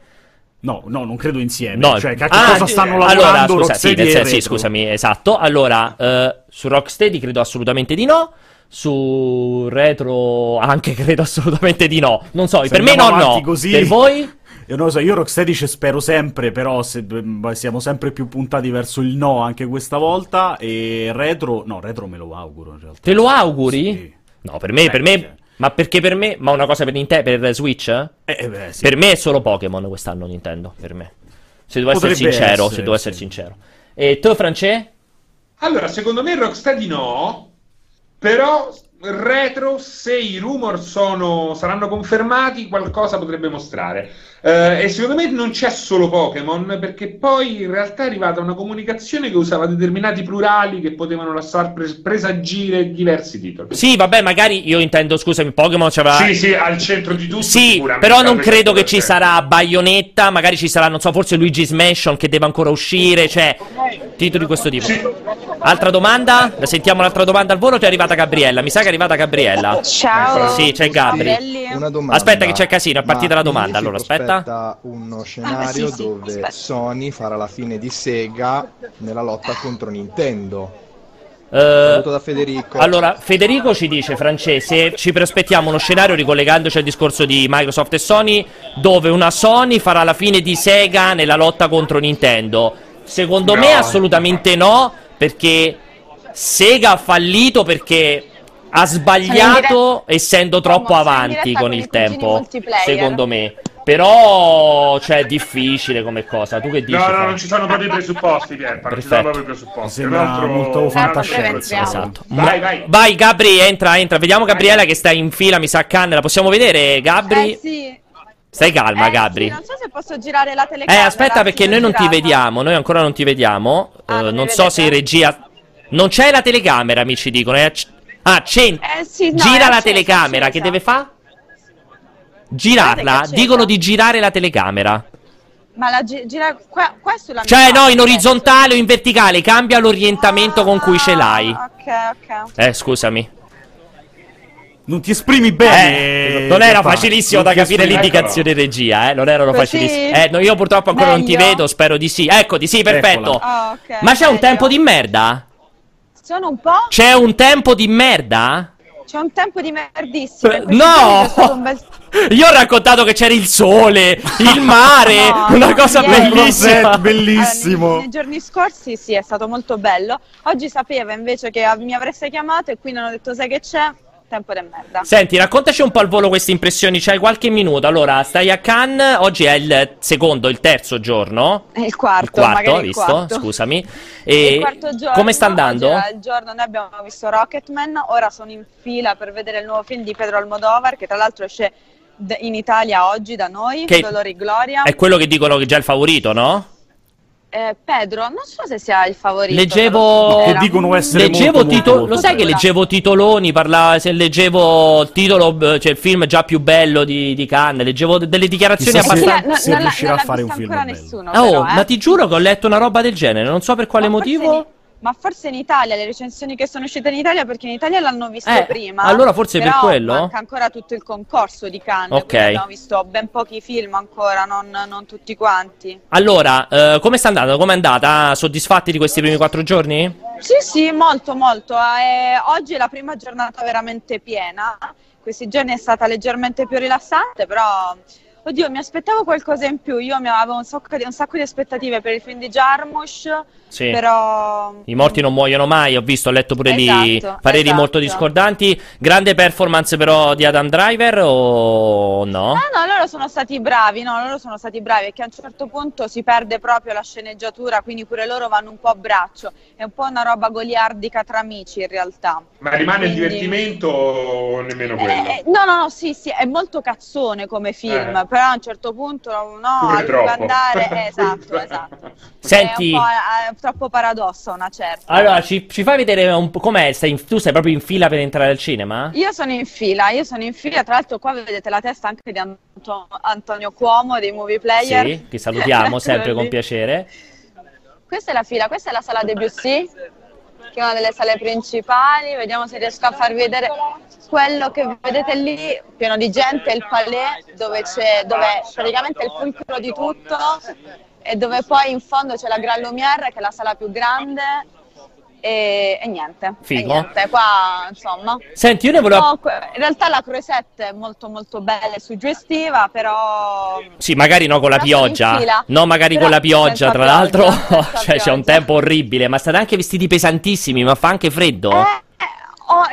No, no, non credo insieme. No, Cioè, a che ah, cosa eh, stanno allora, lavorando scusa, sì, e senso- sì, scusami, esatto. Allora, eh, su Rocksteady credo assolutamente di no. Su Retro anche *laughs* credo assolutamente di no. Non so, Se per me no, no. così- Per voi? Io non lo so, io Rocksteady ci spero sempre, però se- beh, siamo sempre più puntati verso il no anche questa volta. E Retro, no, Retro me lo auguro in realtà. Te lo auguri? Sì. No, per me, Beh, per me. sì. Ma perché per me? Ma una cosa per Nintendo, per Switch? Eh, eh, beh, sì. Per me è solo Pokémon quest'anno Nintendo, per me. Se devo essere sincero, essere, se devo essere sincero. E tu, France? Allora, secondo me Rocksteady no, però retro, se i rumor sono, saranno confermati, qualcosa potrebbe mostrare. Eh, e secondo me non c'è solo Pokémon, perché poi in realtà è arrivata una comunicazione che usava determinati plurali che potevano lasciar pres- presagire diversi titoli. Sì, vabbè, magari io intendo, scusami, Pokémon c'aveva... Sì, sì, al centro di tutto. Sì, però non credo che ci sarà Bayonetta, magari ci sarà, non so, forse Luigi's Mansion che deve ancora uscire, cioè, titoli di questo tipo. Sì. Altra domanda? La sentiamo un'altra domanda al volo? Ti è arrivata Gabriella? Mi sa che è arrivata Gabriella. Ciao. Sì, c'è Gabri. Una domanda. Aspetta che c'è casino, è partita Ma la domanda, allora, aspetta. uno scenario Ah, sì, sì, dove aspetta. Sony farà la fine di Sega nella lotta contro Nintendo. Da Federico. Allora, Federico ci dice, francese, ci prospettiamo uno scenario ricollegandoci al discorso di Microsoft e Sony, dove una Sony farà la fine di Sega nella lotta contro Nintendo. Secondo No. me assolutamente no, perché Sega ha fallito perché ha sbagliato essendo troppo avanti con il tempo, secondo me. Però, cioè, è difficile come cosa. Tu che dici? No, no, non ci sono proprio i presupposti, Pierpa, non ci sono Perfetto. proprio i presupposti. Sembra Un altro- molto fantascienza. tempo. Esatto. Vai, vai. Vai, Gabri, entra, entra. Vediamo Gabriella che sta in fila, mi sa a Cannes. La possiamo vedere, Gabri? Eh sì. Stai calma, Eh, Gabri. sì, non so se posso girare la Eh, telecamera. aspetta, perché noi non ti girata. vediamo. Noi ancora non ti vediamo. Ah, Eh, non non mi so vedete? se in regia. Non c'è la telecamera, amici dicono. è acc- Ah, c'è. Eh sì, no, Gira è la telecamera. Che deve fare? Girarla. Dicono di girare la telecamera. Ma la gi- gira qua, qua sulla Cioè, no, in orizzontale o in verticale. Cambia l'orientamento con cui ce l'hai. Ah, Ok, ok. Eh, scusami. Non ti esprimi bene. Eh, non era facilissimo Non da capire esprimi- l'indicazione regia, eh. Non erano Così? facilissime. Eh, no, io purtroppo ancora non ti Meglio? vedo, spero di sì. Ecco, di sì, perfetto. Eccola. Ah, ok, Ma c'è un meglio. tempo di merda? Sono un po'. C'è un tempo di merda? C'è un tempo di merdissimo. Eh, un No! bel- *laughs* Io ho raccontato che c'era il sole, il mare, *laughs* No, una cosa ieri- bellissima. *laughs* Bellissimo. Allora, nei, nei giorni scorsi sì, è stato molto bello. Oggi sapeva invece che mi avreste chiamato e quindi hanno detto sai che c'è? Tempo di merda. Senti, raccontaci un po' al volo queste impressioni, c'hai qualche minuto. Allora, stai a Cannes, oggi è il secondo, il terzo giorno. È il quarto, Il quarto, magari il visto? quarto. Scusami. Il E quarto giorno, come sta andando? il giorno noi abbiamo visto Rocketman, ora sono in fila per vedere il nuovo film di Pedro Almodovar che tra l'altro esce in Italia oggi da noi, Che- Dolore e Gloria. È quello che dicono che è già il favorito, no? Eh, Pedro, non so se sia il favorito. Leggevo- Che dicono essere Leggevo molto, titolo, molto lo sai che leggevo titoloni, parlava, se leggevo il titolo, cioè il film già più bello di, di Cannes, leggevo de- delle dichiarazioni Chissà se- abbastanza... no, se non l'ha- riuscirà a fare un film nessuno, Oh, però, eh. ma ti giuro che ho letto una roba del genere, non so per quale Ma forse motivo. Ma forse in Italia, le recensioni che sono uscite in Italia, perché in Italia l'hanno visto Eh, prima. allora forse per quello? manca ancora tutto il concorso di Cannes. Ok. Abbiamo visto ben pochi film ancora, non, non tutti quanti. Allora, eh, come sta andando? Come è andata? Soddisfatti di questi primi quattro giorni? Sì, sì, molto, molto. Eh, oggi è la prima giornata veramente piena. Questi giorni è stata leggermente più rilassante, però. Oddio, mi aspettavo qualcosa in più. Io mi avevo un sacco di, un sacco di aspettative per il film di Jarmusch, Sì. però. I morti non muoiono mai, ho visto, ho letto pure lì Esatto, pareri esatto. molto discordanti. Grande performance però di Adam Driver o no? Ah no, loro sono stati bravi, no, loro sono stati bravi, è che a un certo punto si perde proprio la sceneggiatura, quindi pure loro vanno un po' a braccio, è un po' una roba goliardica tra amici in realtà. Ma rimane il Quindi- divertimento o nemmeno quello? Eh, no, no, no, sì, sì, è molto cazzone come film, Eh. Però a un certo punto no, a lungo andare, eh, *laughs* esatto, esatto. Senti, È un po' è troppo paradosso una certa. allora ci, ci fai vedere un po' com'è? Stai in- tu sei proprio in fila per entrare al cinema? Io sono in fila, io sono in fila, tra l'altro qua vedete la testa anche di Anto- Antonio Cuomo dei Movie Player. Sì, che salutiamo *laughs* sempre con piacere. Questa è la fila, questa è la sala Debussy, che una delle sale principali. Vediamo se riesco a farvi vedere quello che vedete lì, pieno di gente, il palais, dove c'è dove praticamente il fulcro di tutto e dove poi in fondo c'è la Gran Lumière, che è la sala più grande. E, e niente, Figo. e niente, qua insomma. Senti, io ne volevo... No, in realtà la Croisette è molto molto bella e suggestiva, però Sì, magari no con la pioggia. No, magari Però con la pioggia, tra pioggia, l'altro. *laughs* senza cioè, c'è un pioggia. tempo orribile, ma state anche vestiti pesantissimi, ma fa anche freddo. Eh,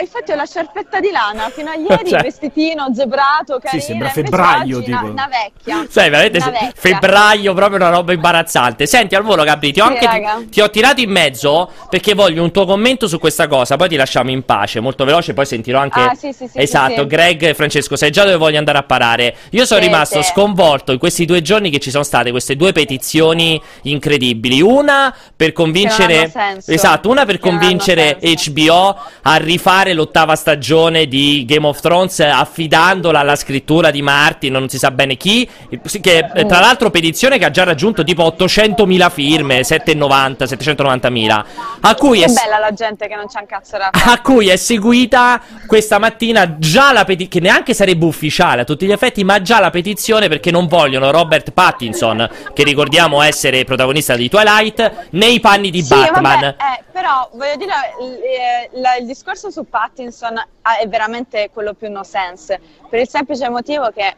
infatti ho la sciarpetta di lana, fino a ieri *laughs* Cioè- vestitino, zebrato, carino. sembra invece febbraio, tipo. Una, una vecchia. *laughs* Sai, veramente se- vecchia. febbraio, proprio una roba imbarazzante. Senti, al volo, Gabri, ti ho, Sì, anche, ti ho tirato in mezzo perché voglio un tuo commento su questa cosa. Poi ti lasciamo in pace, molto veloce. Poi sentirò anche. Ah, sì, sì, sì, esatto, sì, sì. Greg e Francesco, sai già dove voglio andare a parare. Io sono Sì, rimasto sì. sconvolto in questi due giorni che ci sono state queste due petizioni incredibili. Una per convincere. Esatto, una per convincere. HBO a rifare l'ottava stagione di Game of Thrones eh, affidandola alla scrittura di Martin, non si sa bene chi, che eh, tra l'altro petizione che ha già raggiunto tipo 800.000 firme, 790, 790.000, a cui è Che bella la gente che non c'ha un cazzo da fare. a cui è seguita questa mattina già la petizione, che neanche sarebbe ufficiale a tutti gli effetti, ma già la petizione perché non vogliono Robert Pattinson, che ricordiamo essere protagonista di Twilight, nei panni di Sì, Batman. vabbè, eh, però voglio dire, il, eh, il discorso su Pattinson ah, è veramente quello più no sense, per il semplice motivo che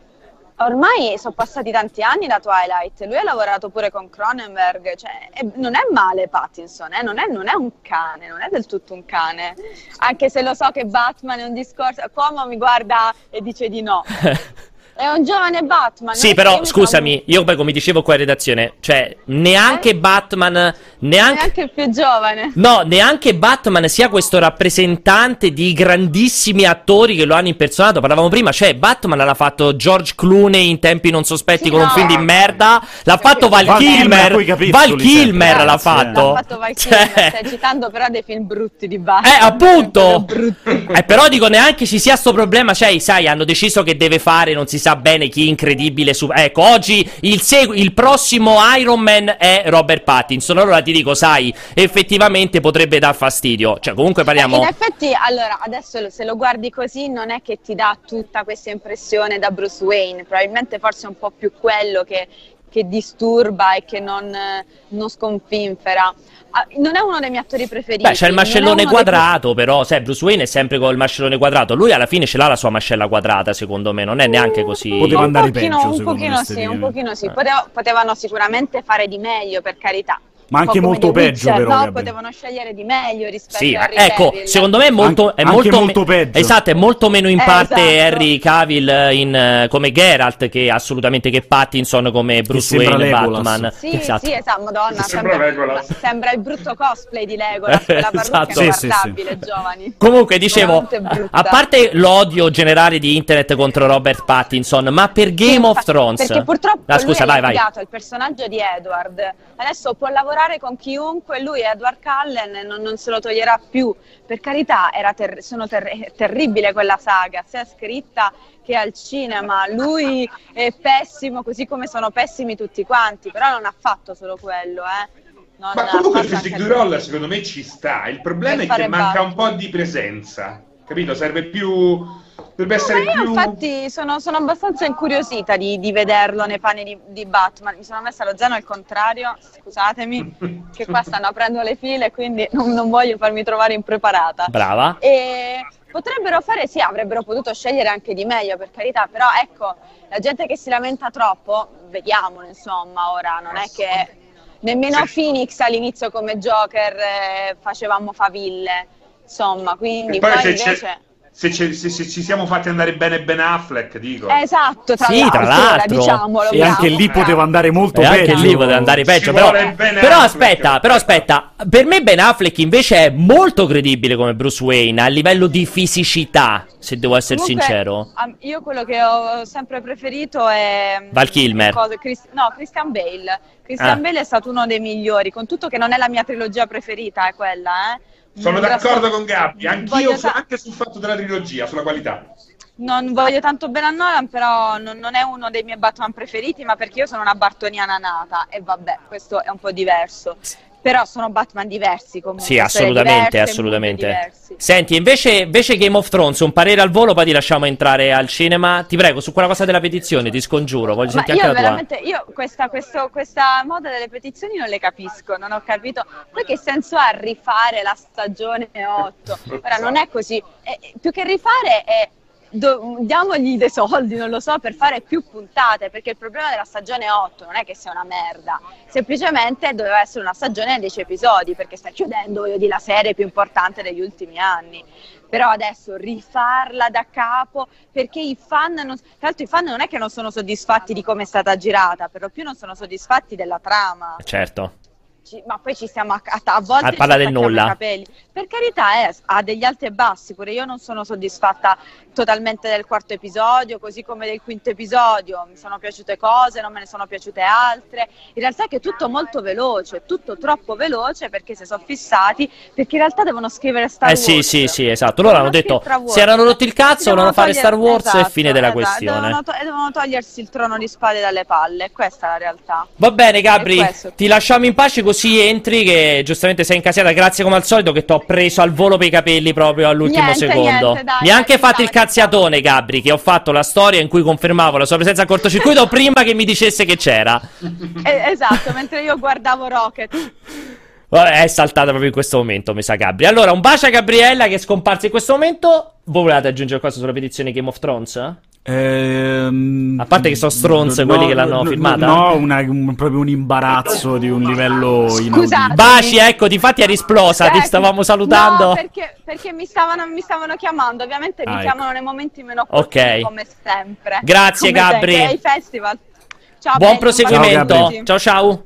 ormai sono passati tanti anni da Twilight, lui ha lavorato pure con Cronenberg, cioè non è male Pattinson, eh, non, è, non è un cane, non è del tutto un cane, anche se lo so che Batman è un discorso, Cuomo mi guarda e dice di no, *laughs* è un giovane Batman. Sì, però scusami, io poi come dicevo qua in redazione, cioè neanche Eh? Batman, neanche... neanche il più giovane. No, neanche Batman sia questo rappresentante di grandissimi attori che lo hanno impersonato. Parlavamo prima, cioè Batman l'ha fatto George Clooney in tempi non sospetti Sì, con un no. film di merda. L'ha fatto Val, Val Kilmer, Val sempre, Kilmer l'ha fatto. L'ha fatto Val Cioè- Kilmer, stai citando però dei film brutti di Batman. Eh, appunto! Brutti. Eh, però dico, neanche ci sia sto problema. Cioè, sai, hanno deciso che deve fare, non si sa bene chi incredibile. Su... Ecco, oggi il, segu- il prossimo Iron Man è Robert Pattinson. Allora ti dico, sai, effettivamente potrebbe dar fastidio. Cioè, comunque parliamo. Eh, In effetti, allora, adesso se lo guardi così non è che ti dà tutta questa impressione da Bruce Wayne, probabilmente forse è un po' più quello che, che disturba e che non, non sconfinfera. Ah, Non è uno dei miei attori preferiti. Beh, c'è il mascellone uno dei- quadrato, però, sai, Bruce Wayne è sempre col mascellone quadrato. Lui alla fine ce l'ha la sua mascella quadrata, secondo me, non è neanche così. Poteva un andare pochino, peggio, un pochino sì, un pochino sì. Eh. Potevano sicuramente fare di meglio, per carità. Ma anche molto peggio, Witcher, però, no? Gabriele. Potevano scegliere di meglio rispetto Sì, a Henry ecco, Cavill. secondo me è molto, è Anche- molto, anche molto peggio. Esatto, è molto meno in Eh, parte esatto. Harry Cavill in, eh, come Geralt che assolutamente che Pattinson come Bruce Wayne Legolas. Batman. Sì, esatto. sì, esatto, madonna, Sembra sembra, sembra il brutto cosplay di Legolas, *laughs* quella parrucca Esatto. è Sì, sì, inguardabile, giovani. Comunque, dicevo, a parte l'odio generale di internet contro Robert Pattinson, ma per Game Sì, of Thrones. Perché purtroppo Ah, scusa, lui vai, è vai. legato al personaggio di Edward. Adesso può lavorare con chiunque, lui Edward Cullen non, non se lo toglierà più. Per carità, era ter- sono ter- terribile quella saga, sia scritta che al cinema. Lui è pessimo, così come sono pessimi tutti quanti, però non ha fatto solo quello, eh. Non Ma ha comunque il anche- du roll secondo me ci sta. Il problema è che manca Batman. un po' di presenza. Capito? Serve più. Dovrebbe essere Ma io più. infatti sono, sono abbastanza incuriosita di, di vederlo nei panni di, di Batman. Mi sono messa lo zaino al contrario, scusatemi, *laughs* che qua stanno aprendo le file, quindi non, non voglio farmi trovare impreparata. Brava. E potrebbero fare, sì, avrebbero potuto scegliere anche di meglio, per carità, però ecco, la gente che si lamenta troppo, vediamolo insomma, ora non è che nemmeno Sì. Phoenix all'inizio come Joker eh, facevamo faville, insomma, quindi E poi poi, se c'è- invece... se, c'è- se- se ci siamo fatti andare bene Ben Affleck, dico. Esatto, tra Sì, tra l'altro, ora l'altro. diciamolo. E anche bravo. lì poteva andare molto E peggio. anche lì poteva andare peggio. Però, però aspetta, però aspetta. Per me Ben Affleck invece è molto credibile come Bruce Wayne a livello di fisicità, se devo essere Comunque, sincero. io quello che ho sempre preferito è Val Kilmer. cosa- Chris- no, Christian Bale. Christian Ah. Bale è stato uno dei migliori, con tutto che non è la mia trilogia preferita, è quella, eh. Sono d'accordo con Gabby, anch'io ta- anche sul fatto della trilogia, sulla qualità. Non voglio tanto bene a Nolan, però non, non è uno dei miei Batman preferiti, ma perché io sono una bartoniana nata e vabbè, questo è un po' diverso. Però sono Batman diversi comunque. Sì, storie assolutamente, diverse, assolutamente. Senti, invece, invece Game of Thrones, un parere al volo, poi ti lasciamo entrare al cinema. Ti prego, su quella cosa della petizione, ti scongiuro, voglio Ma sentire io anche la tua. veramente, io questa, questo- questa moda delle petizioni non le capisco, non ho capito. Poi che senso ha rifare la stagione 8? Ora non è così, Eh, eh, più che rifare è do- diamogli dei soldi, non lo so, per fare più puntate, perché il problema della stagione 8 non è che sia una merda, semplicemente doveva essere una stagione a 10 episodi, perché sta chiudendo, voglio dire, la serie più importante degli ultimi anni. Però adesso rifarla da capo perché i fan, non, tra l'altro i fan non è che non sono soddisfatti di come è stata girata, per lo più non sono soddisfatti della trama. Certo. Ci- ma poi ci stiamo a, a, a volte parla del nulla. i capelli. Per carità, eh, ha degli alti e bassi, pure io non sono soddisfatta totalmente del quarto episodio, così come del quinto episodio. Mi sono piaciute cose, non me ne sono piaciute altre. In realtà è che è tutto molto veloce, tutto troppo veloce perché si sono fissati, perché in realtà devono scrivere Star Eh Wars. sì, sì, sì, esatto. Loro hanno detto, si erano rotti il cazzo, Devono volevano fare togliere- Star Wars e esatto, fine della esatto, questione. Devono, to- devono togliersi il trono di spade dalle palle, questa è la realtà. Va bene, Gabri, ti lasciamo in pace così entri. Che giustamente sei incasata. Grazie come al solito, che ti ho preso al volo per i capelli proprio all'ultimo Niente, secondo. niente, dai, Mi ha anche fatto il cazziatone, Gabri. Che ho fatto la storia in cui confermavo la sua presenza a cortocircuito *laughs* prima che mi dicesse che c'era. Eh, esatto, mentre io guardavo Rocket. Vabbè, È saltata proprio in questo momento, mi sa Gabri. Allora, un bacio a Gabriella che è scomparsa in questo momento. Voi volete aggiungere qualcosa sulla petizione Game of Thrones? Ehm, A parte che sono stronze quelli che l'hanno firmata? No, una- un- proprio un imbarazzo di un livello. Scusate. Baci, ecco, difatti eri esplosa, ti stavamo salutando. No, perché, perché mi, stavano, mi stavano chiamando. Ovviamente mi Ah, ecco. chiamano nei momenti meno opportuni, Ok. come sempre. Grazie, Come Gabri. sempre. Ciao, Buon proseguimento. tutti. Ciao, ciao.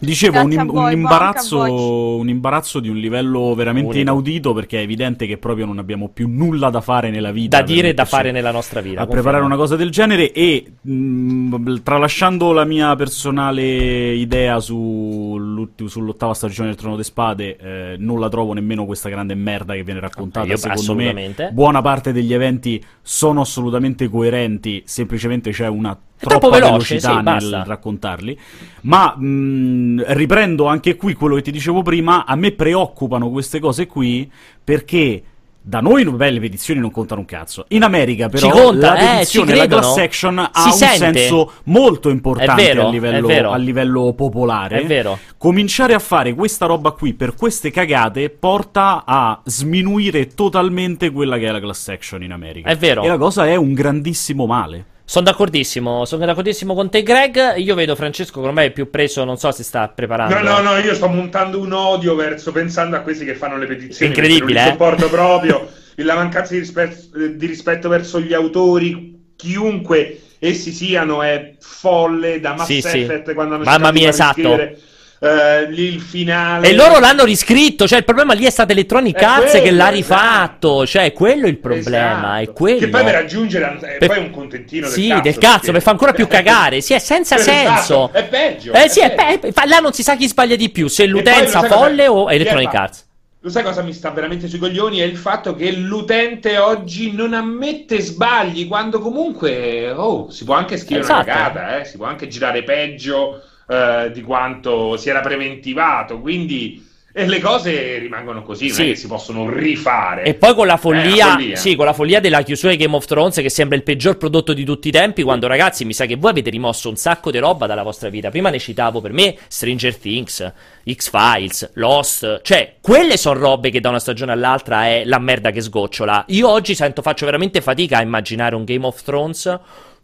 Dicevo, un, un imbarazzo, un imbarazzo di un livello veramente Unico. inaudito perché è evidente che proprio non abbiamo più nulla da fare nella vita. Da dire e da fare nella nostra vita. a confermo. preparare una cosa del genere e mh, tralasciando la mia personale idea sull'ulti- sull'ottava stagione del Trono delle Spade, eh, non la trovo nemmeno questa grande merda che viene raccontata. Io- Secondo me, buona parte degli eventi sono assolutamente coerenti, semplicemente c'è una È troppo veloce, velocità sì, basta. nel raccontarli. Ma mh, riprendo anche qui quello che ti dicevo prima, a me preoccupano queste cose qui perché da noi beh, le petizioni non contano un cazzo. In America però conta, la eh, petizione, ci la class action ha Si un sente. senso molto importante vero, a, livello, a livello popolare. È vero. Cominciare a fare questa roba qui per queste cagate porta a sminuire totalmente quella che è la class action in America. È vero. E la cosa è un grandissimo male. Sono d'accordissimo, sono d'accordissimo con te, Greg. Io vedo Francesco che ormai è più preso, non so se sta preparando. No, no, no, io sto montando un odio verso, pensando a questi che fanno le petizioni. Incredibile, eh? Non li sopporto proprio. *laughs* La mancanza di rispetto, di rispetto verso gli autori, chiunque essi siano, è folle da Mass Sì, sì. Effect quando hanno Mamma mia, esatto. riscrivere, eh, lì il finale. E loro l'hanno riscritto, cioè il problema lì è stata Electronic È Arts quello, che l'ha esatto. rifatto, cioè quello è il problema, Esatto. è quello. Che poi per aggiungere è Per- poi un contentino del Sì, cazzo. del cazzo, perché- per fa ancora più *laughs* cagare, sì, è senza Esatto, senso. È peggio. Eh sì, è peggio. pe- fa- là non si sa chi sbaglia di più, se l'utenza cosa- folle o Electronic Arts. Lo sai cosa mi sta veramente sui coglioni? È il fatto che l'utente oggi non ammette sbagli, quando comunque oh, si può anche scrivere Esatto. una cagata, eh, si può anche girare peggio eh, di quanto si era preventivato, quindi e le cose rimangono così, non Sì. è che si possono rifare. E poi con la Eh, follia, una follia. sì, con la follia della chiusura di Game of Thrones, che sembra il peggior prodotto di tutti i tempi. Quando ragazzi, mi sa che voi avete rimosso un sacco di roba dalla vostra vita. Prima ne citavo per me Stranger Things, X-Files, Lost. Cioè, quelle sono robe che da una stagione all'altra è la merda che sgocciola. Io oggi sento, faccio veramente fatica a immaginare un Game of Thrones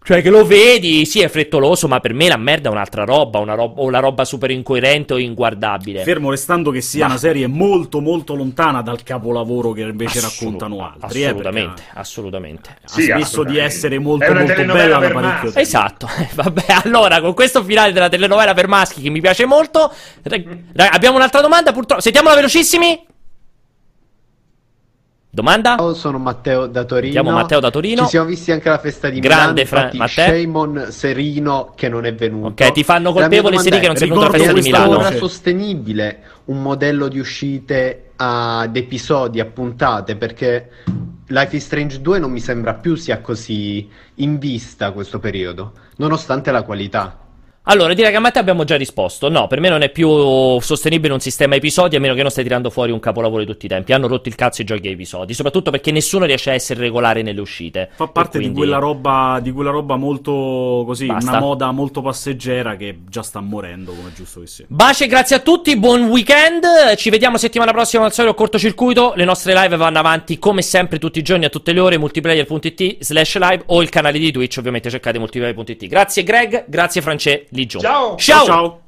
Cioè, che lo vedi, sì, è frettoloso, ma per me la merda è un'altra roba, una roba o la roba super incoerente o inguardabile. Fermo restando che sia Ma- una serie molto molto lontana dal capolavoro che invece Assolut- raccontano altri. eh, Assolutamente, perché assolutamente. Ha Sì, smesso di essere molto molto bella da per parecchio maschi. tempo. Esatto, *laughs* vabbè, allora con questo finale della telenovela per maschi che mi piace molto, rag- rag- abbiamo un'altra domanda purtroppo, sentiamola velocissimi? Domanda? Ciao, sono Matteo da Torino. Chiamo Matteo da Torino. Ci siamo visti anche alla festa di Grande Milano. Fra- infatti, Matteo. shame on Serino che non è venuto. Ok, ti fanno colpevole domanda Seri che non è, sei venuto alla festa di Milano. voce. sostenibile un modello di uscite ad episodi, a puntate, perché Life is Strange 2 non mi sembra più sia così in vista questo periodo, nonostante la qualità. Allora, direi che a Matteo abbiamo già risposto. No, per me non è più sostenibile un sistema episodi, a meno che non stai tirando fuori un capolavoro di tutti i tempi. Hanno rotto il cazzo i giochi a episodi, soprattutto perché nessuno riesce a essere regolare nelle uscite. Fa parte quindi- di, quella roba, di quella roba molto così, Basta. una moda molto passeggera che già sta morendo, come è giusto che sia. Baci, grazie a tutti, buon weekend. Ci vediamo settimana prossima al solito cortocircuito. Le nostre live vanno avanti come sempre tutti i giorni a tutte le ore. Multiplayer.it slash live o il canale di Twitch, ovviamente cercate multiplayer.it. Grazie Greg, grazie France Ligion. Ciao. Ciao. ciao.